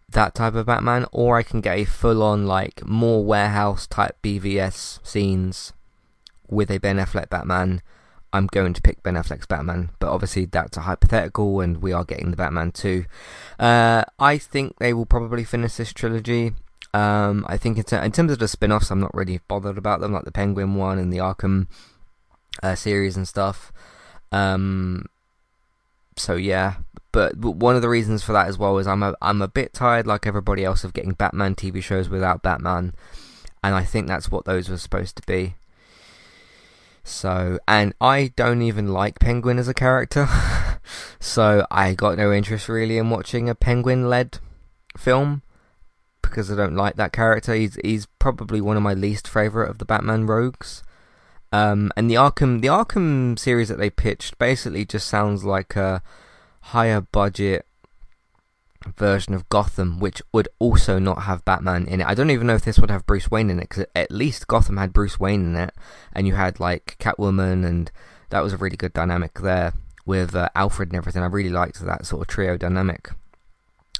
that type of Batman or I can get a full on like more warehouse type BVS scenes with a Ben Affleck Batman I'm going to pick Ben Affleck's Batman, but obviously that's a hypothetical, and we are getting the Batman too. Uh, I think they will probably finish this trilogy. Um, I think in, in, terms of the spin-offs, I'm not really bothered about them, like the Penguin one and the Arkham uh, series and stuff. Um, so yeah, but, but one of the reasons for that as well is I'm a I'm a bit tired, like everybody else, of getting Batman TV shows without Batman, and I think that's what those were supposed to be. So, and I don't even like Penguin as a character, so I got no interest really in watching a Penguin-led film because I don't like that character. He's he's probably one of my least favorite of the Batman rogues. Um, and the Arkham the Arkham series that they pitched basically just sounds like a higher budget version of Gotham, which would also not have Batman in it. I don't even know if this would have Bruce Wayne in it, because at least Gotham had Bruce Wayne in it, and you had like Catwoman, and that was a really good dynamic there with uh, Alfred and everything. I really liked that sort of trio dynamic.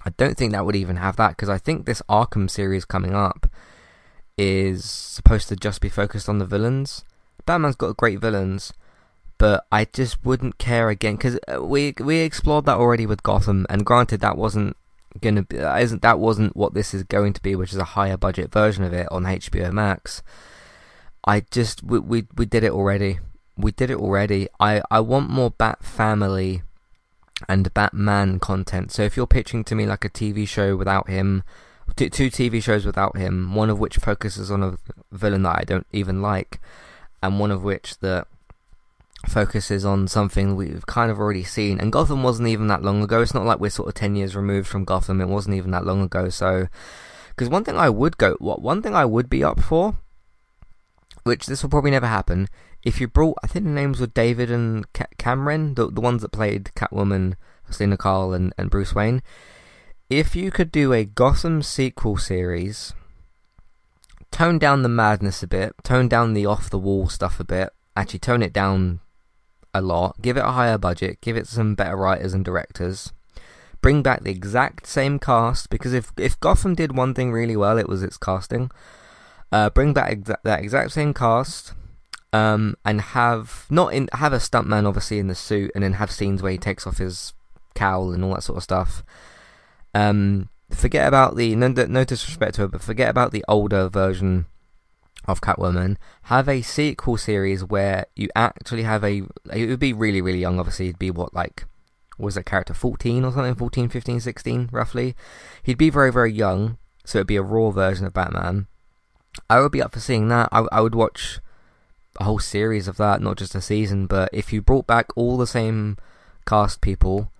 I don't think that would even have that, because I think this Arkham series coming up is supposed to just be focused on the villains. Batman's got great villains, but I just wouldn't care again because uh, we we explored that already with Gotham, and granted that wasn't gonna be, isn't that wasn't what this is going to be, which is a higher budget version of it on HBO Max. I just we we, we did it already. We did it already. I, I want more Bat Family and Batman content. So if you're pitching to me like a TV show without him, two, two TV shows without him, one of which focuses on a villain that I don't even like, and one of which that focuses on something we've kind of already seen. And Gotham wasn't even that long ago. It's not like we're sort of 10 years removed from Gotham. It wasn't even that long ago. So, because one thing I would go, what one thing I would be up for, which this will probably never happen, if you brought, I think the names were David and Cameron, the, the ones that played Catwoman, Selina Kyle, and, and Bruce Wayne. If you could do a Gotham sequel series, tone down the madness a bit, tone down the off the wall stuff a bit, actually tone it down a lot, give it a higher budget, give it some better writers and directors, bring back the exact same cast because if if Gotham did one thing really well, it was its casting. Uh, bring back exa- that exact same cast, um, and have not in have a stuntman obviously in the suit, and then have scenes where he takes off his cowl and all that sort of stuff. Um, forget about the no, no disrespect to her, but forget about the older version of Catwoman, have a sequel series where you actually have a. It would be really, really young, obviously. It'd be what, like, was that character 14 or something? 14, 15, 16, roughly? He'd be very, very young, so it'd be a raw version of Batman. I would be up for seeing that. I, I would watch a whole series of that, not just a season, but if you brought back all the same cast people,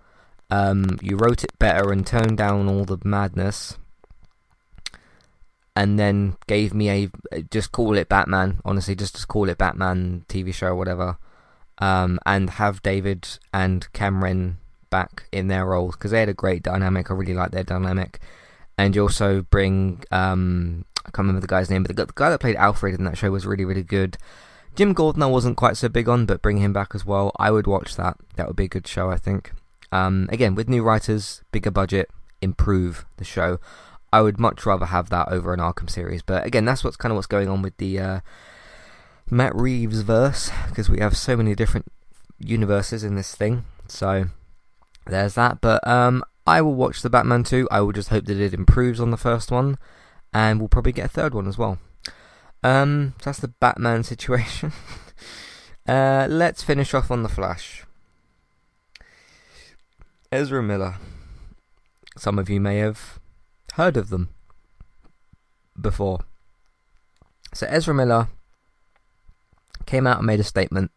um, you wrote it better and toned down all the madness, and then gave me a just call it Batman. Honestly, just just call it Batman TV show or whatever, um, and have David and Cameron back in their roles because they had a great dynamic. I really like their dynamic, and you also bring um, I can't remember the guy's name, but the, the guy that played Alfred in that show was really really good. Jim Gordon I wasn't quite so big on, but bring him back as well. I would watch that. That would be a good show, I think. Um, again, with new writers, bigger budget, improve the show. I would much rather have that over an Arkham series. But again, that's what's kind of what's going on with the uh, Matt Reeves verse because we have so many different universes in this thing. So there's that. But um, I will watch the Batman 2. I will just hope that it improves on the first one, and we'll probably get a third one as well. Um, so that's the Batman situation. uh, let's finish off on the Flash. Ezra Miller. Some of you may have heard of them before. So Ezra Miller came out and made a statement,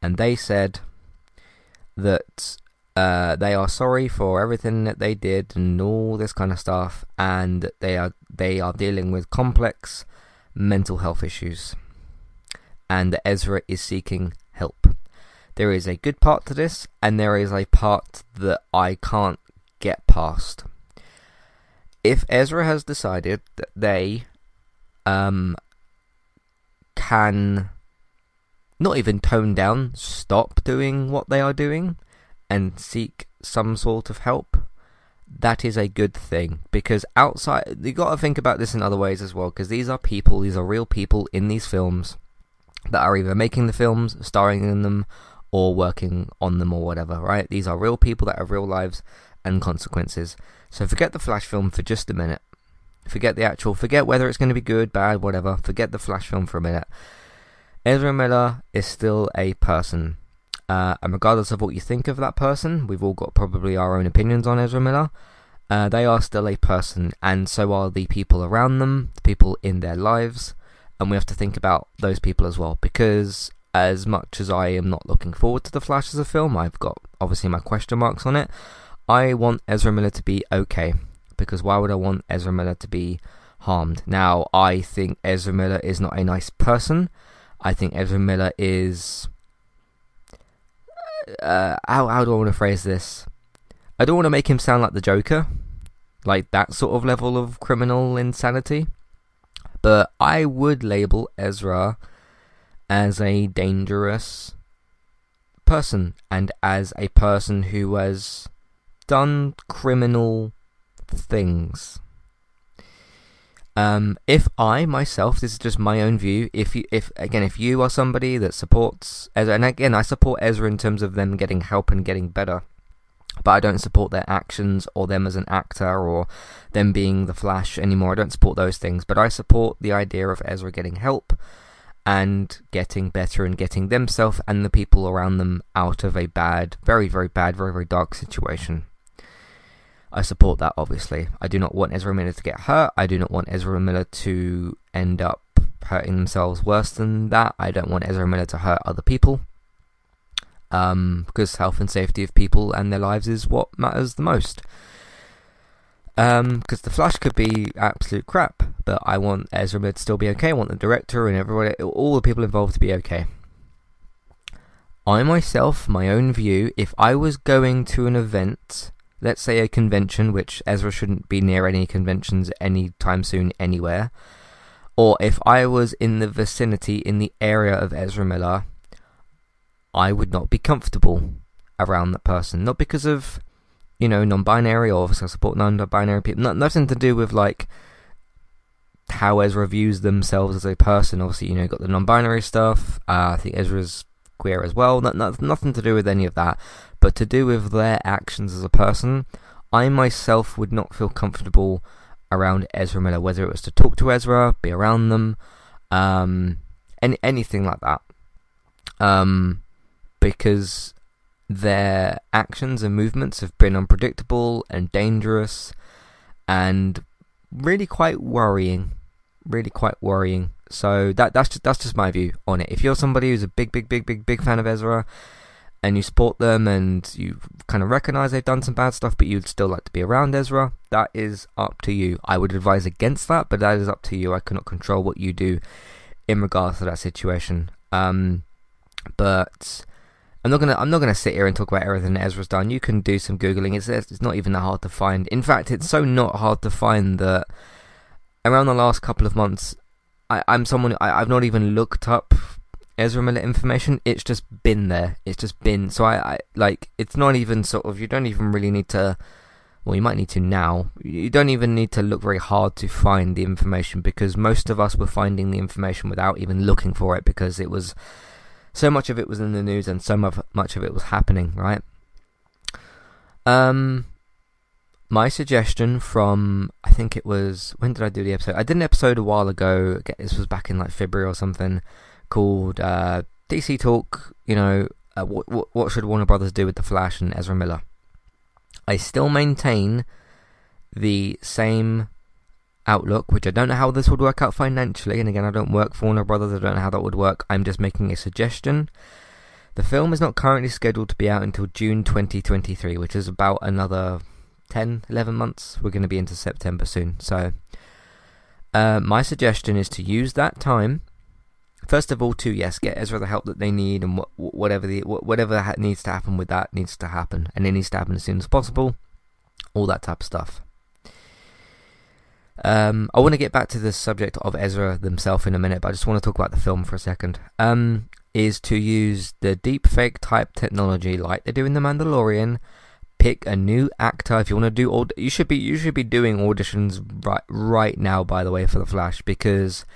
and they said that uh, they are sorry for everything that they did and all this kind of stuff, and they are they are dealing with complex mental health issues, and that Ezra is seeking help. There is a good part to this, and there is a part that I can't get past if Ezra has decided that they um, can not even tone down, stop doing what they are doing, and seek some sort of help, that is a good thing. Because outside, you got to think about this in other ways as well. Because these are people, these are real people in these films that are either making the films, starring in them, or working on them, or whatever. Right? These are real people that have real lives and consequences. So forget the Flash film for just a minute. Forget the actual, forget whether it's going to be good, bad, whatever. Forget the Flash film for a minute. Ezra Miller is still a person. Uh, and regardless of what you think of that person, we've all got probably our own opinions on Ezra Miller. Uh, they are still a person, and so are the people around them, the people in their lives, and we have to think about those people as well. Because as much as I am not looking forward to the Flash as a film, I've got obviously my question marks on it. I want Ezra Miller to be okay because why would I want Ezra Miller to be harmed? Now, I think Ezra Miller is not a nice person. I think Ezra Miller is. Uh, how how do I want to phrase this? I don't want to make him sound like the Joker, like that sort of level of criminal insanity. But I would label Ezra as a dangerous person and as a person who has done criminal things. Um, if I myself, this is just my own view. If you, if again, if you are somebody that supports Ezra, and again, I support Ezra in terms of them getting help and getting better, but I don't support their actions or them as an actor or them being the Flash anymore. I don't support those things, but I support the idea of Ezra getting help and getting better and getting themselves and the people around them out of a bad, very, very bad, very, very dark situation. I support that, obviously. I do not want Ezra Miller to get hurt. I do not want Ezra Miller to end up hurting themselves worse than that. I don't want Ezra Miller to hurt other people. um, because health and safety of people and their lives is what matters the most. Because um, the Flash could be absolute crap, but I want Ezra Miller to still be okay. I want the director and everybody, all the people involved to be okay. I myself, my own view, if I was going to an event, let's say a convention, which Ezra shouldn't be near any conventions anytime soon anywhere, or if I was in the vicinity, in the area of Ezra Miller, I would not be comfortable around that person. Not because of, you know, non-binary or I support non-binary people. Not, nothing to do with like how Ezra views themselves as a person. Obviously, you know, got the non-binary stuff. Uh, I think Ezra's queer as well. Not, not, nothing to do with any of that, but to do with their actions as a person. I myself would not feel comfortable around Ezra Miller, whether it was to talk to Ezra, be around them, um, any anything like that. Um, because their actions and movements have been unpredictable and dangerous, and really quite worrying. Really quite worrying. So that that's just that's just my view on it. If you're somebody who's a big, big, big, big, big fan of Ezra, and you support them and you kind of recognize they've done some bad stuff, but you'd still like to be around Ezra, that is up to you. I would advise against that, but that is up to you. I cannot control what you do in regards to that situation. Um, but I'm not gonna I'm not gonna sit here and talk about everything Ezra's done. You can do some googling. It's it's not even that hard to find. In fact, it's so not hard to find that around the last couple of months, I, I'm someone I, I've not even looked up Ezra Miller information. It's just been there. It's just been so I, I like it's not even sort of you don't even really need to. Well, you might need to now. You don't even need to look very hard to find the information because most of us were finding the information without even looking for it because it was so much of it was in the news and so much much of it was happening, right? Um, my suggestion from I think it was when did I do the episode? I did an episode a while ago. This was back in like February or something called uh, DC Talk. You know, uh, what, what, should Warner Brothers do with the Flash and Ezra Miller? I still maintain the same outlook, which I don't know how this would work out financially. And again, I don't work for Warner Brothers. I don't know how that would work. I'm just making a suggestion. The film is not currently scheduled to be out until June 2023, which is about another 10, 11 months. We're going to be into September soon. So, uh, my suggestion is to use that time First of all, to yes, get Ezra the help that they need, and wh- whatever the wh- whatever ha- needs to happen with that needs to happen, and it needs to happen as soon as possible. All that type of stuff. Um, I want to get back to the subject of Ezra themselves in a minute, but I just want to talk about the film for a second. Um, is to use the deepfake type technology like they do in The Mandalorian. Pick a new actor if you want to do. You should be you should be doing auditions right right now. By the way, for the Flash because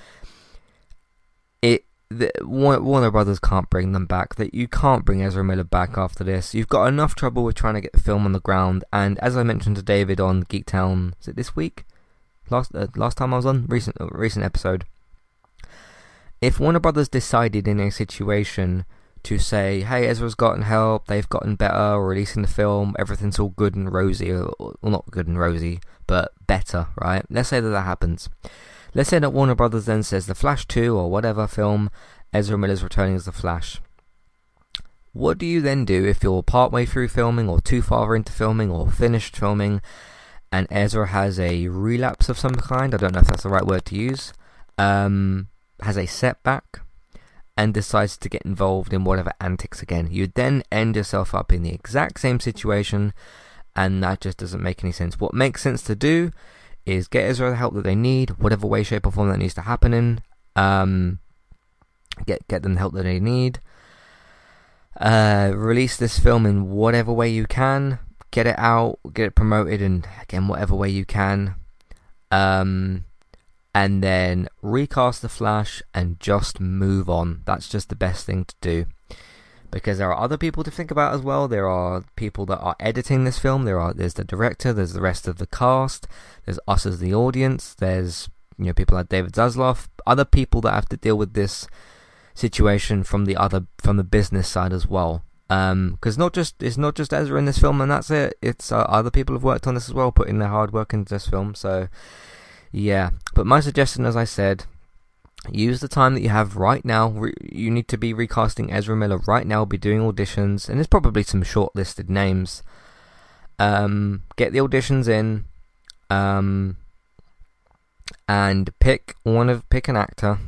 it the, Warner Brothers can't bring them back. That you can't bring Ezra Miller back after this. You've got enough trouble with trying to get the film on the ground. And as I mentioned to David on Geektown, is it this week? Last uh, last time I was on recent recent episode. If Warner Brothers decided in a situation to say, "Hey, Ezra's gotten help. They've gotten better. releasing the film. Everything's all good and rosy. Well, not good and rosy, but better, right? Let's say that that happens." Let's say that Warner Brothers then says The Flash 2 or whatever film, Ezra Miller's returning as The Flash. What do you then do if you're partway through filming or too far into filming or finished filming and Ezra has a relapse of some kind? I don't know if that's the right word to use. Um, has a setback and decides to get involved in whatever antics again. You then end yourself up in the exact same situation and that just doesn't make any sense. What makes sense to do is get Ezra the help that they need, whatever way, shape, or form that needs to happen in. Um, get get them the help that they need. Uh, release this film in whatever way you can. Get it out, get it promoted, and again, whatever way you can. Um, and then recast the Flash and just move on. That's just the best thing to do because there are other people to think about as well. There are people that are editing this film. There are there's the director. There's the rest of the cast. There's us as the audience. There's you know people like David Zaslav. Other people that have to deal with this situation from the other from the business side as well. Because um, not just it's not just Ezra in this film and that's it. It's uh, other people have worked on this as well, putting their hard work into this film. So yeah, but my suggestion, as I said, use the time that you have right now. Re- you need to be recasting Ezra Miller right now, be doing auditions, and there's probably some shortlisted names. Um, get the auditions in, um, and pick one of pick an actor.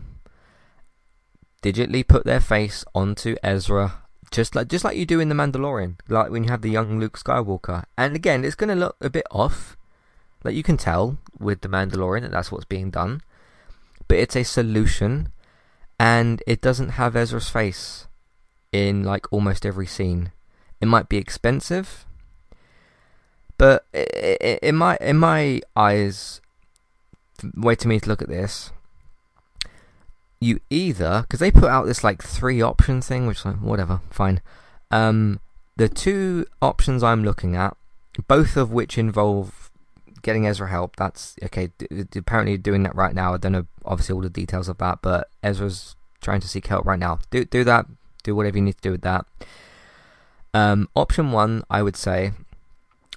Digitally put their face onto Ezra, just like just like you do in the Mandalorian, like when you have the young Luke Skywalker. And again, it's going to look a bit off, like you can tell with the Mandalorian that that's what's being done but it's a solution and it doesn't have Ezra's face in like almost every scene. It might be expensive, but in my in my eyes, way to me to look at this, you either because they put out this like three option thing, which like whatever, fine. Um, the two options I'm looking at, both of which involve getting Ezra help. That's okay. D- apparently doing that right now. I don't know obviously all the details of that, but Ezra's trying to seek help right now. Do do that. Do whatever you need to do with that. Um, option one, I would say,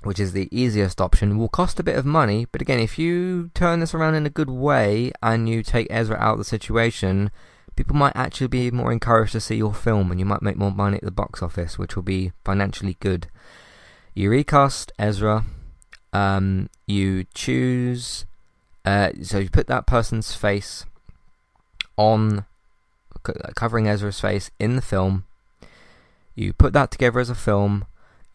which is the easiest option, will cost a bit of money. But again, if you turn this around in a good way and you take Ezra out of the situation, people might actually be more encouraged to see your film, and you might make more money at the box office, which will be financially good. You recast Ezra um, you choose, uh, so you put that person's face on, covering Ezra's face in the film. You put that together as a film.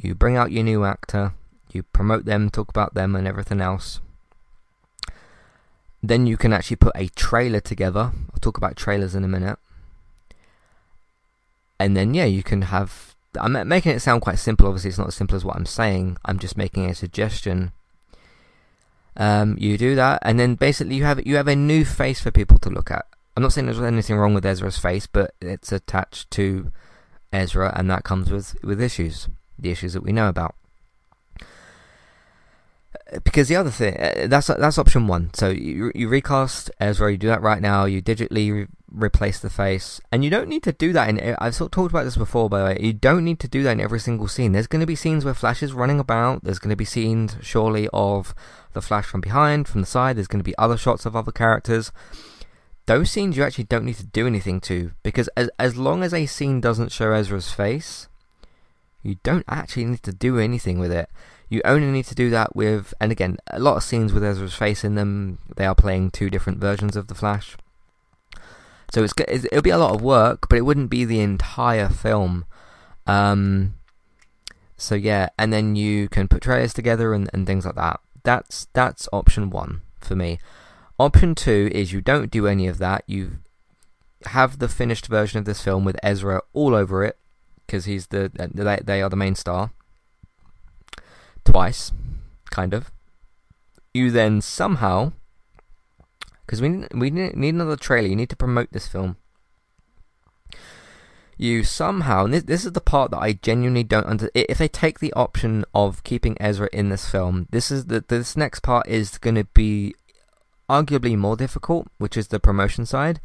You bring out your new actor. You promote them, talk about them, and everything else. Then you can actually put a trailer together. I'll talk about trailers in a minute. And then, yeah, you can have I'm making it sound quite simple. Obviously, it's not as simple as what I'm saying. I'm just making a suggestion. Um, you do that, and then basically you have you have a new face for people to look at. I'm not saying there's anything wrong with Ezra's face, but it's attached to Ezra, and that comes with with issues, the issues that we know about because the other thing uh, that's that's option one. So you you recast Ezra, you do that right now. You digitally replace the face, and you don't need to do that. In I've sort of talked about this before, by the way. You don't need to do that in every single scene. There's going to be scenes where Flash is running about. There's going to be scenes, surely, of the Flash from behind, from the side. There's going to be other shots of other characters. Those scenes you actually don't need to do anything to, because as as long as a scene doesn't show Ezra's face, you don't actually need to do anything with it. You only need to do that with, and again, a lot of scenes with Ezra's face in them. They are playing two different versions of the Flash, so it's it'll be a lot of work, but it wouldn't be the entire film. Um, so yeah, and then you can put trailers together and, and things like that. That's that's option one for me. Option two is you don't do any of that. You have the finished version of this film with Ezra all over it because he's the they, they are the main star twice, kind of. You then somehow, because we we need another trailer. You need to promote this film. You somehow, this, this is the part that I genuinely don't under. If they take the option of keeping Ezra in this film, this is the this next part is going to be arguably more difficult, which is the promotion side.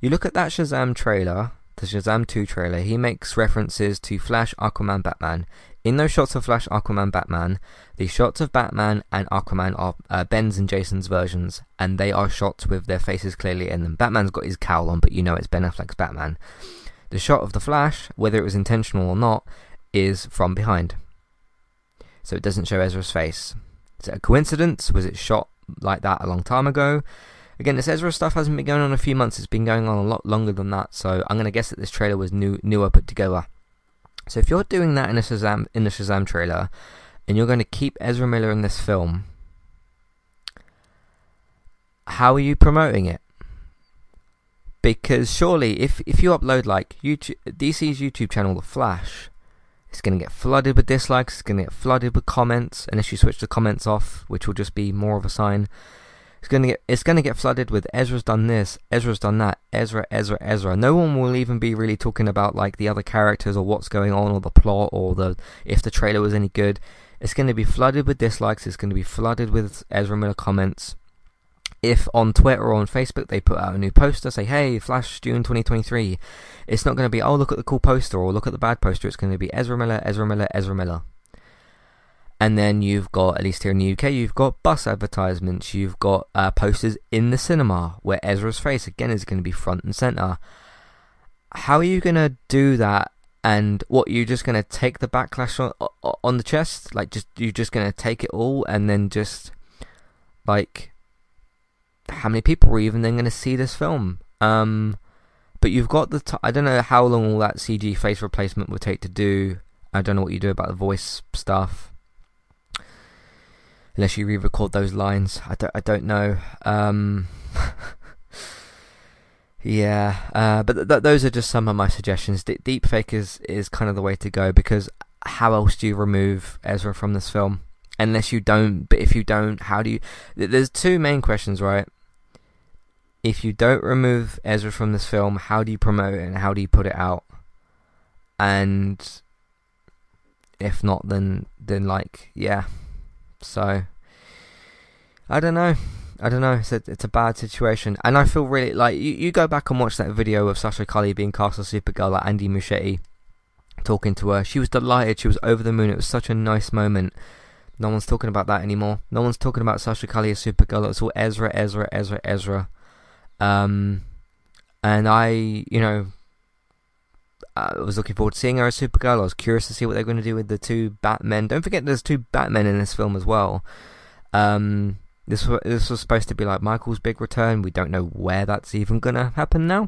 You look at that Shazam trailer, the Shazam 2 trailer, he makes references to Flash, Aquaman, Batman. In those shots of Flash, Aquaman, Batman, the shots of Batman and Aquaman are uh, Ben's and Jason's versions, and they are shots with their faces clearly in them. Batman's got his cowl on, but you know it's Ben Affleck's Batman. The shot of the Flash, whether it was intentional or not, is from behind. So it doesn't show Ezra's face. Is it a coincidence? Was it shot like that a long time ago? Again, this Ezra stuff hasn't been going on a few months. It's been going on a lot longer than that. So I'm going to guess that this trailer was new, newer put together. So if you're doing that in a Shazam in the Shazam trailer, and you're going to keep Ezra Miller in this film, how are you promoting it? Because surely, if if you upload like YouTube, DC's YouTube channel, The Flash, it's going to get flooded with dislikes. It's going to get flooded with comments, unless you switch the comments off, which will just be more of a sign. It's gonna get it's gonna get flooded with Ezra's done this, Ezra's done that, Ezra, Ezra, Ezra. No one will even be really talking about like the other characters or what's going on or the plot or the if the trailer was any good. It's gonna be flooded with dislikes. It's gonna be flooded with Ezra Miller comments. If on Twitter or on Facebook they put out a new poster, say, "Hey, Flash June 2023," it's not going to be, "Oh, look at the cool poster" or "Look at the bad poster." It's going to be Ezra Miller, Ezra Miller, Ezra Miller And then you've got, at least here in the UK, you've got bus advertisements. You've got uh, posters in the cinema where Ezra's face again is going to be front and center. How are you going to do that? And what you're just going to take the backlash on, on the chest? Like, just you're just going to take it all and then just like how many people are even then going to see this film? Um, but you've got the. I don't know how long all that CG face replacement would take to do. I don't know what you do about the voice stuff. Unless you re-record those lines, I don't. I don't know. Um, yeah, uh, but th- th- those are just some of my suggestions. D- deepfake is is kind of the way to go because how else do you remove Ezra from this film? Unless you don't. But if you don't, how do you? There's two main questions, right? if you don't remove Ezra from this film, how do you promote it and how do you put it out? And if not, then then like yeah. So I don't know. I don't know. It's a, it's a bad situation, and I feel really like you, you go back and watch that video of Sasha Calle being cast as Supergirl, like Andy Muschietti talking to her. She was delighted. She was over the moon. It was such a nice moment. No one's talking about that anymore. No one's talking about Sasha Calle as Supergirl. It's all Ezra, Ezra, Ezra, Ezra. Um, and I, you know, I was looking forward to seeing her as Supergirl. I was curious to see what they're going to do with the two Batmen. Don't forget, there's two Batmen in this film as well. Um, this was this was supposed to be like Michael's big return. We don't know where that's even going to happen now,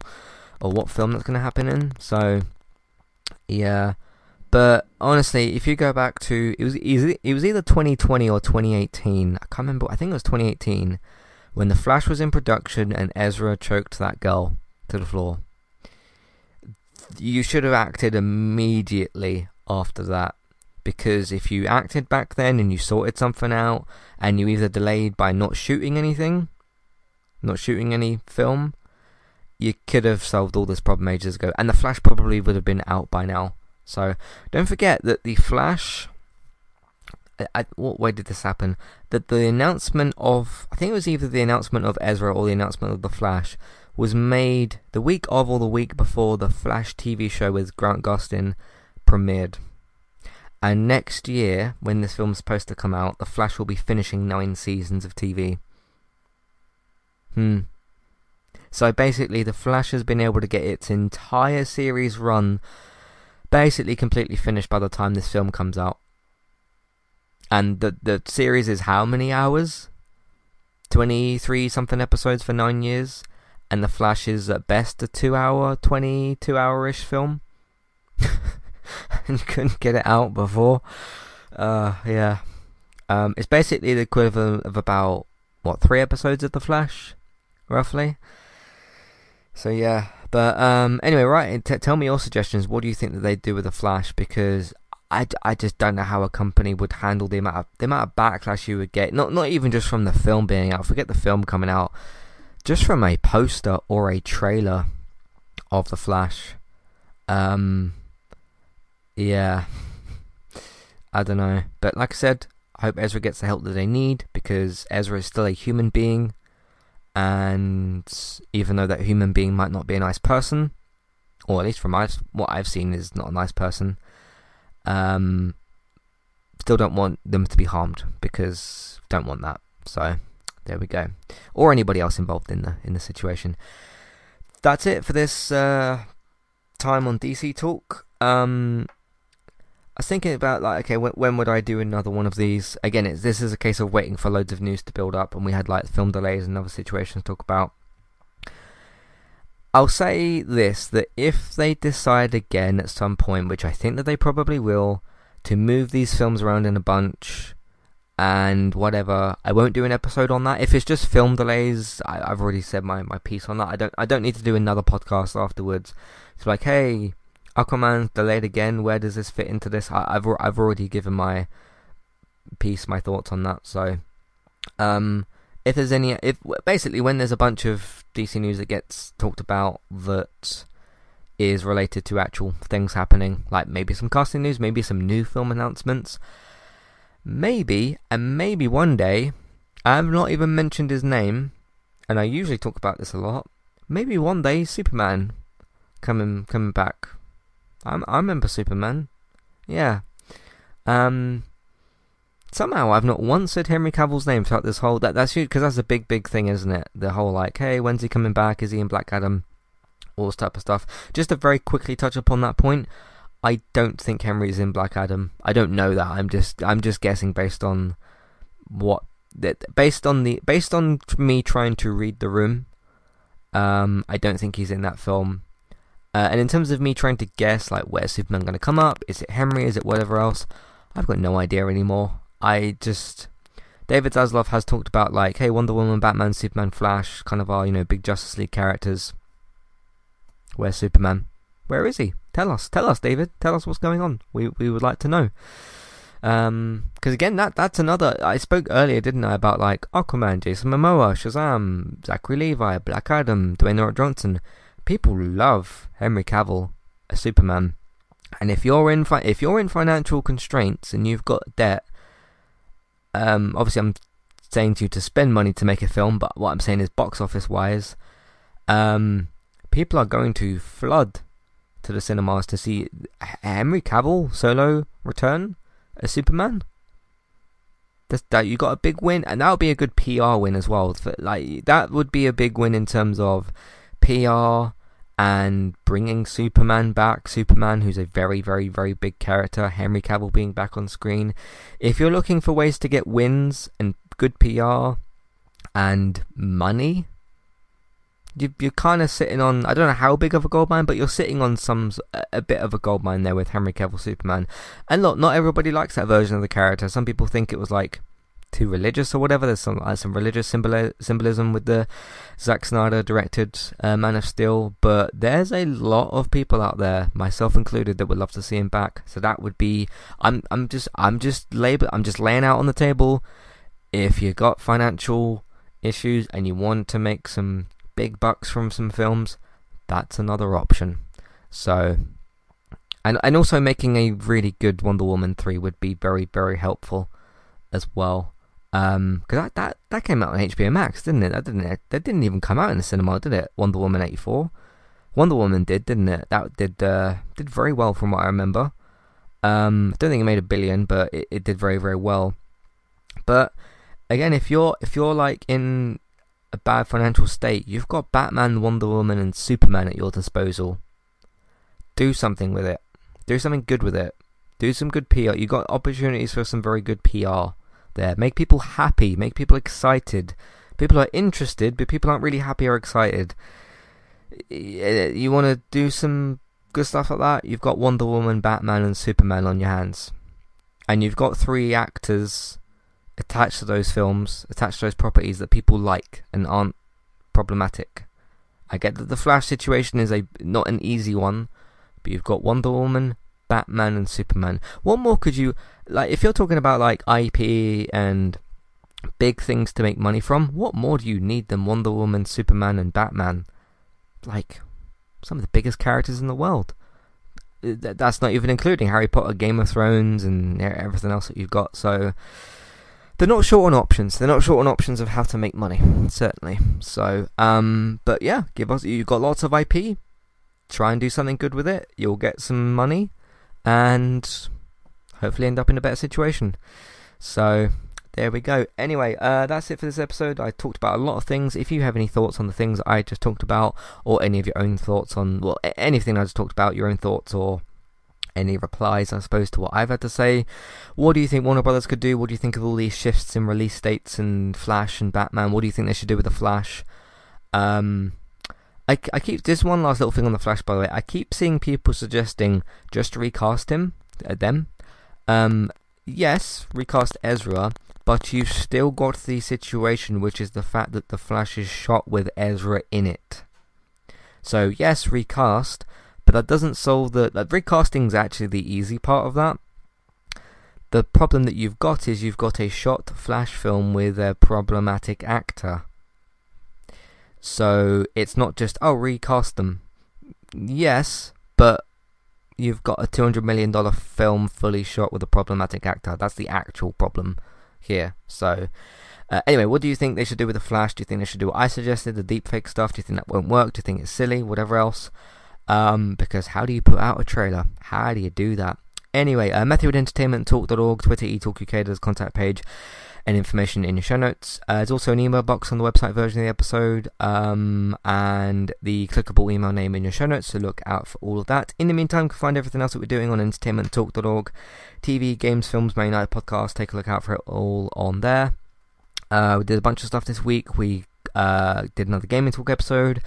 or what film that's going to happen in. So, yeah. But honestly, if you go back to it was it was either 2020 or 2018. I can't remember. I think it was 2018 when The Flash was in production and Ezra choked that girl to the floor. You should have acted immediately after that. Because if you acted back then and you sorted something out and you either delayed by not shooting anything, not shooting any film, you could have solved all this problem ages ago. And The Flash probably would have been out by now. So don't forget that The Flash I, what way did this happen? That the announcement of I think it was either the announcement of Ezra or the announcement of the Flash was made the week of or the week before the Flash TV show with Grant Gustin premiered. And next year, when this film's supposed to come out, the Flash will be finishing nine seasons of TV. Hmm. So basically, the Flash has been able to get its entire series run basically completely finished by the time this film comes out. And the the series is how many hours? 23 something episodes for 9 years and The Flash is at best a 2 hour, 22 hour-ish film. and you couldn't get it out before. Uh yeah. Um it's basically the equivalent of about what, 3 episodes of The Flash roughly. So yeah, but um, anyway, right. T- tell me your suggestions. What do you think that they do with the Flash? Because I, I just don't know how a company would handle the amount of the amount of backlash you would get. Not not even just from the film being out. Forget the film coming out. Just from a poster or a trailer of the Flash. Um. Yeah. I don't know, but like I said, I hope Ezra gets the help that they need because Ezra is still a human being, and even though that human being might not be a nice person, or at least from my, what I've seen is not a nice person um, still don't want them to be harmed because don't want that. So there we go. Or anybody else involved in the in the situation. That's it for this uh, time on DC Talk. Um, I was thinking about like, okay, when, when would I do another one of these? Again, it's, this is a case of waiting for loads of news to build up, and we had like film delays and other situations to talk about. I'll say this that if they decide again at some point, which I think that they probably will, to move these films around in a bunch and whatever, I won't do an episode on that. If it's just film delays, I, have already said my, my piece on that. I don't I don't need to do another podcast afterwards. It's like, hey, Aquaman's delayed again. Where does this fit into this? I, have I've already given my piece, my thoughts on that. So, um, if there's any, if basically when there's a bunch of DC news that gets talked about that is related to actual things happening, like maybe some casting news, maybe some new film announcements, maybe and maybe one day, I've not even mentioned his name, and I usually talk about this a lot. Maybe one day Superman coming coming back. I'm, I remember Superman. Yeah. Um somehow I've not once said Henry Cavill's name throughout this whole that that's because that's a big big thing, isn't it? The whole like, hey, when's he coming back? Is he in Black Adam? All this type of stuff. Just to very quickly touch upon that point, I don't think Henry's in Black Adam. I don't know that. I'm just I'm just guessing based on what based on the based on me trying to read the room. Um, I don't think he's in that film. Uh, and in terms of me trying to guess, like, where's Superman going to come up? Is it Henry? Is it whatever else? I've got no idea anymore. I just. David Zaslav has talked about, like, hey, Wonder Woman, Batman, Superman, Flash, kind of our, you know, big Justice League characters. Where's Superman? Where is he? Tell us. Tell us, David. Tell us what's going on. We, we would like to know. Um, because again, that that's another. I spoke earlier, didn't I, about like Aquaman, Jason Momoa, Shazam, Zachary Levi, Black Adam, Dwayne Rock Johnson people love Henry Cavill as Superman. And if you're in fi- if you're in financial constraints and you've got debt, um, obviously I'm saying to you to spend money to make a film, but what I'm saying is box office wise, um, people are going to flood to the cinemas to see Henry Cavill solo return as Superman. That's, that you got a big win, and that would be a good PR win as well. Like that would be a big win in terms of PR and bringing Superman back. Superman, who's a very, very, very big character. Henry Cavill being back on screen. If you're looking for ways to get wins and good PR and money, you, you're kind of sitting on. I don't know how big of a gold mine, but you're sitting on some a bit of a gold mine there with Henry Cavill Superman. And look, not everybody likes that version of the character. Some people think it was like too religious or whatever. There's some uh, some religious symbol- symbolism with the Zack Snyder directed uh, Man of Steel, but there's a lot of people out there, myself included, that would love to see him back. So that would be I'm I'm just I'm just label I'm just laying out on the table. If you got financial issues and you want to make some big bucks from some films, that's another option. So and and also making a really good Wonder Woman 3 would be very very helpful as well. Um, because that, that that came out on HBO Max, didn't it? That didn't it? That didn't even come out in the cinema, did it? Wonder Woman eighty four. Wonder Woman did, didn't it? That did uh, did very well from what I remember. Um, I don't think it made a billion, but it, it did very very well. But again, if you're if you're like in a bad financial state, you've got Batman, Wonder Woman, and Superman at your disposal. Do something with it. Do something good with it. Do some good PR. You've got opportunities for some very good PR there. Make people happy, make people excited. People are interested, but people aren't really happy or excited. You want to do some good stuff like that? You've got Wonder Woman, Batman, and Superman on your hands. And you've got three actors attached to those films, attached to those properties that people like and aren't problematic. I get that the Flash situation is a not an easy one, but you've got Wonder Woman, Batman, and Superman. What more could you like if you're talking about like IP and big things to make money from, what more do you need than Wonder Woman, Superman, and Batman? Like some of the biggest characters in the world. That's not even including Harry Potter, Game of Thrones, and everything else that you've got. So they're not short on options. They're not short on options of how to make money, certainly. So, um, but yeah, give us. You've got lots of IP. Try and do something good with it. You'll get some money, and hopefully end up in a better situation. So there we go. Anyway, uh, that's it for this episode. I talked about a lot of things. If you have any thoughts on the things I just talked about, or any of your own thoughts on, well, anything I just talked about, your own thoughts, or any replies, I suppose, to what I've had to say. What do you think Warner Brothers could do? What do you think of all these shifts in release dates and Flash and Batman? What do you think they should do with the Flash? Um, I, I keep this one last little thing on the Flash, by the way. I keep seeing people suggesting just recast him, uh, them, um, yes, recast Ezra, but you've still got the situation, which is the fact that the Flash is shot with Ezra in it. So yes, recast, but that doesn't solve the. Like, recasting is actually the easy part of that. The problem that you've got is you've got a shot Flash film with a problematic actor. So it's not just oh recast them. Yes, but you've got a $200 million film fully shot with a problematic actor. That's the actual problem here. So, uh, anyway, what do you think they should do with the Flash? Do you think they should do what I suggested, the deepfake stuff? Do you think that won't work? Do you think it's silly? Whatever else. Um, because how do you put out a trailer? How do you do that? Anyway, uh, Matthew at entertainmenttalk.org, Twitter, eTalkUK, there's contact page and information in your show notes. Uh, there's also an email box on the website version of the episode um, and the clickable email name in your show notes, so look out for all of that. In the meantime, you can find everything else that we're doing on entertainmenttalk.org. TV, games, films, main night podcast, take a look out for it all on there. Uh, we did a bunch of stuff this week. We uh, did another Gaming Talk episode.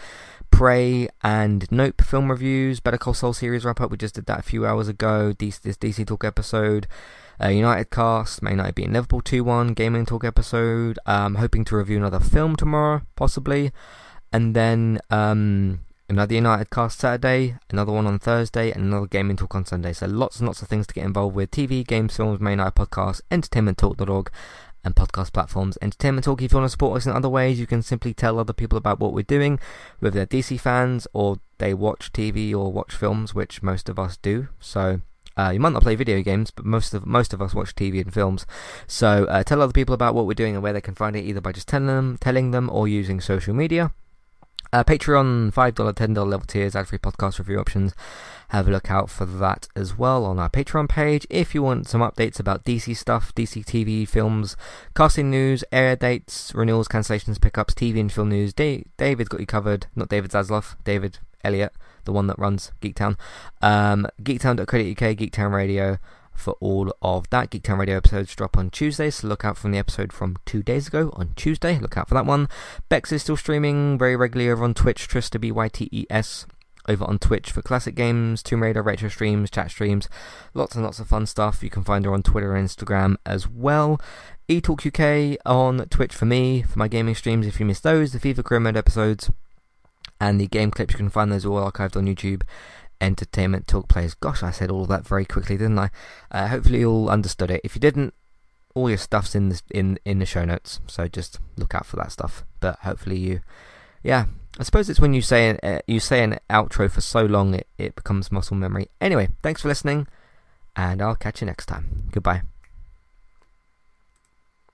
Prey and Nope film reviews, Better Call Saul series wrap up. We just did that a few hours ago. DC, this DC Talk episode. Uh, United cast, May Night being Liverpool 2 1, Gaming Talk episode. Um, hoping to review another film tomorrow, possibly. And then um, another United cast Saturday, another one on Thursday, and another Gaming Talk on Sunday. So lots and lots of things to get involved with TV, games, films, May Night podcast, entertainmenttalk.org, and podcast platforms. Entertainment Talk, if you want to support us in other ways, you can simply tell other people about what we're doing, whether they're DC fans or they watch TV or watch films, which most of us do. So uh, you might not play video games, but most of most of us watch TV and films. So uh, tell other people about what we're doing and where they can find it, either by just telling them, telling them, or using social media. Uh, Patreon, $5, $10 level tiers, ad free podcast review options. Have a look out for that as well on our Patreon page. If you want some updates about DC stuff, DC TV, films, casting news, air dates, renewals, cancellations, pickups, TV and film news, da- David's got you covered. Not David Zaslav, David Elliott, the one that runs Geektown. Um, Geektown.co.uk, Geektown Radio for all of that. Geektown Radio episodes drop on Tuesday, so look out from the episode from two days ago on Tuesday. Look out for that one. Bex is still streaming very regularly over on Twitch, Trista B Y T E S. Over on Twitch for classic games, Tomb Raider retro streams, chat streams, lots and lots of fun stuff. You can find her on Twitter and Instagram as well. eTalk UK on Twitch for me, for my gaming streams. If you missed those, the FIFA Career Mode episodes and the game clips, you can find those all archived on YouTube entertainment talk players. Gosh, I said all of that very quickly, didn't I? Uh, hopefully, you all understood it. If you didn't, all your stuff's in the in in the show notes, so just look out for that stuff. But hopefully, you, yeah. I suppose it's when you say uh, you say an outro for so long, it, it becomes muscle memory. Anyway, thanks for listening, and I'll catch you next time. Goodbye.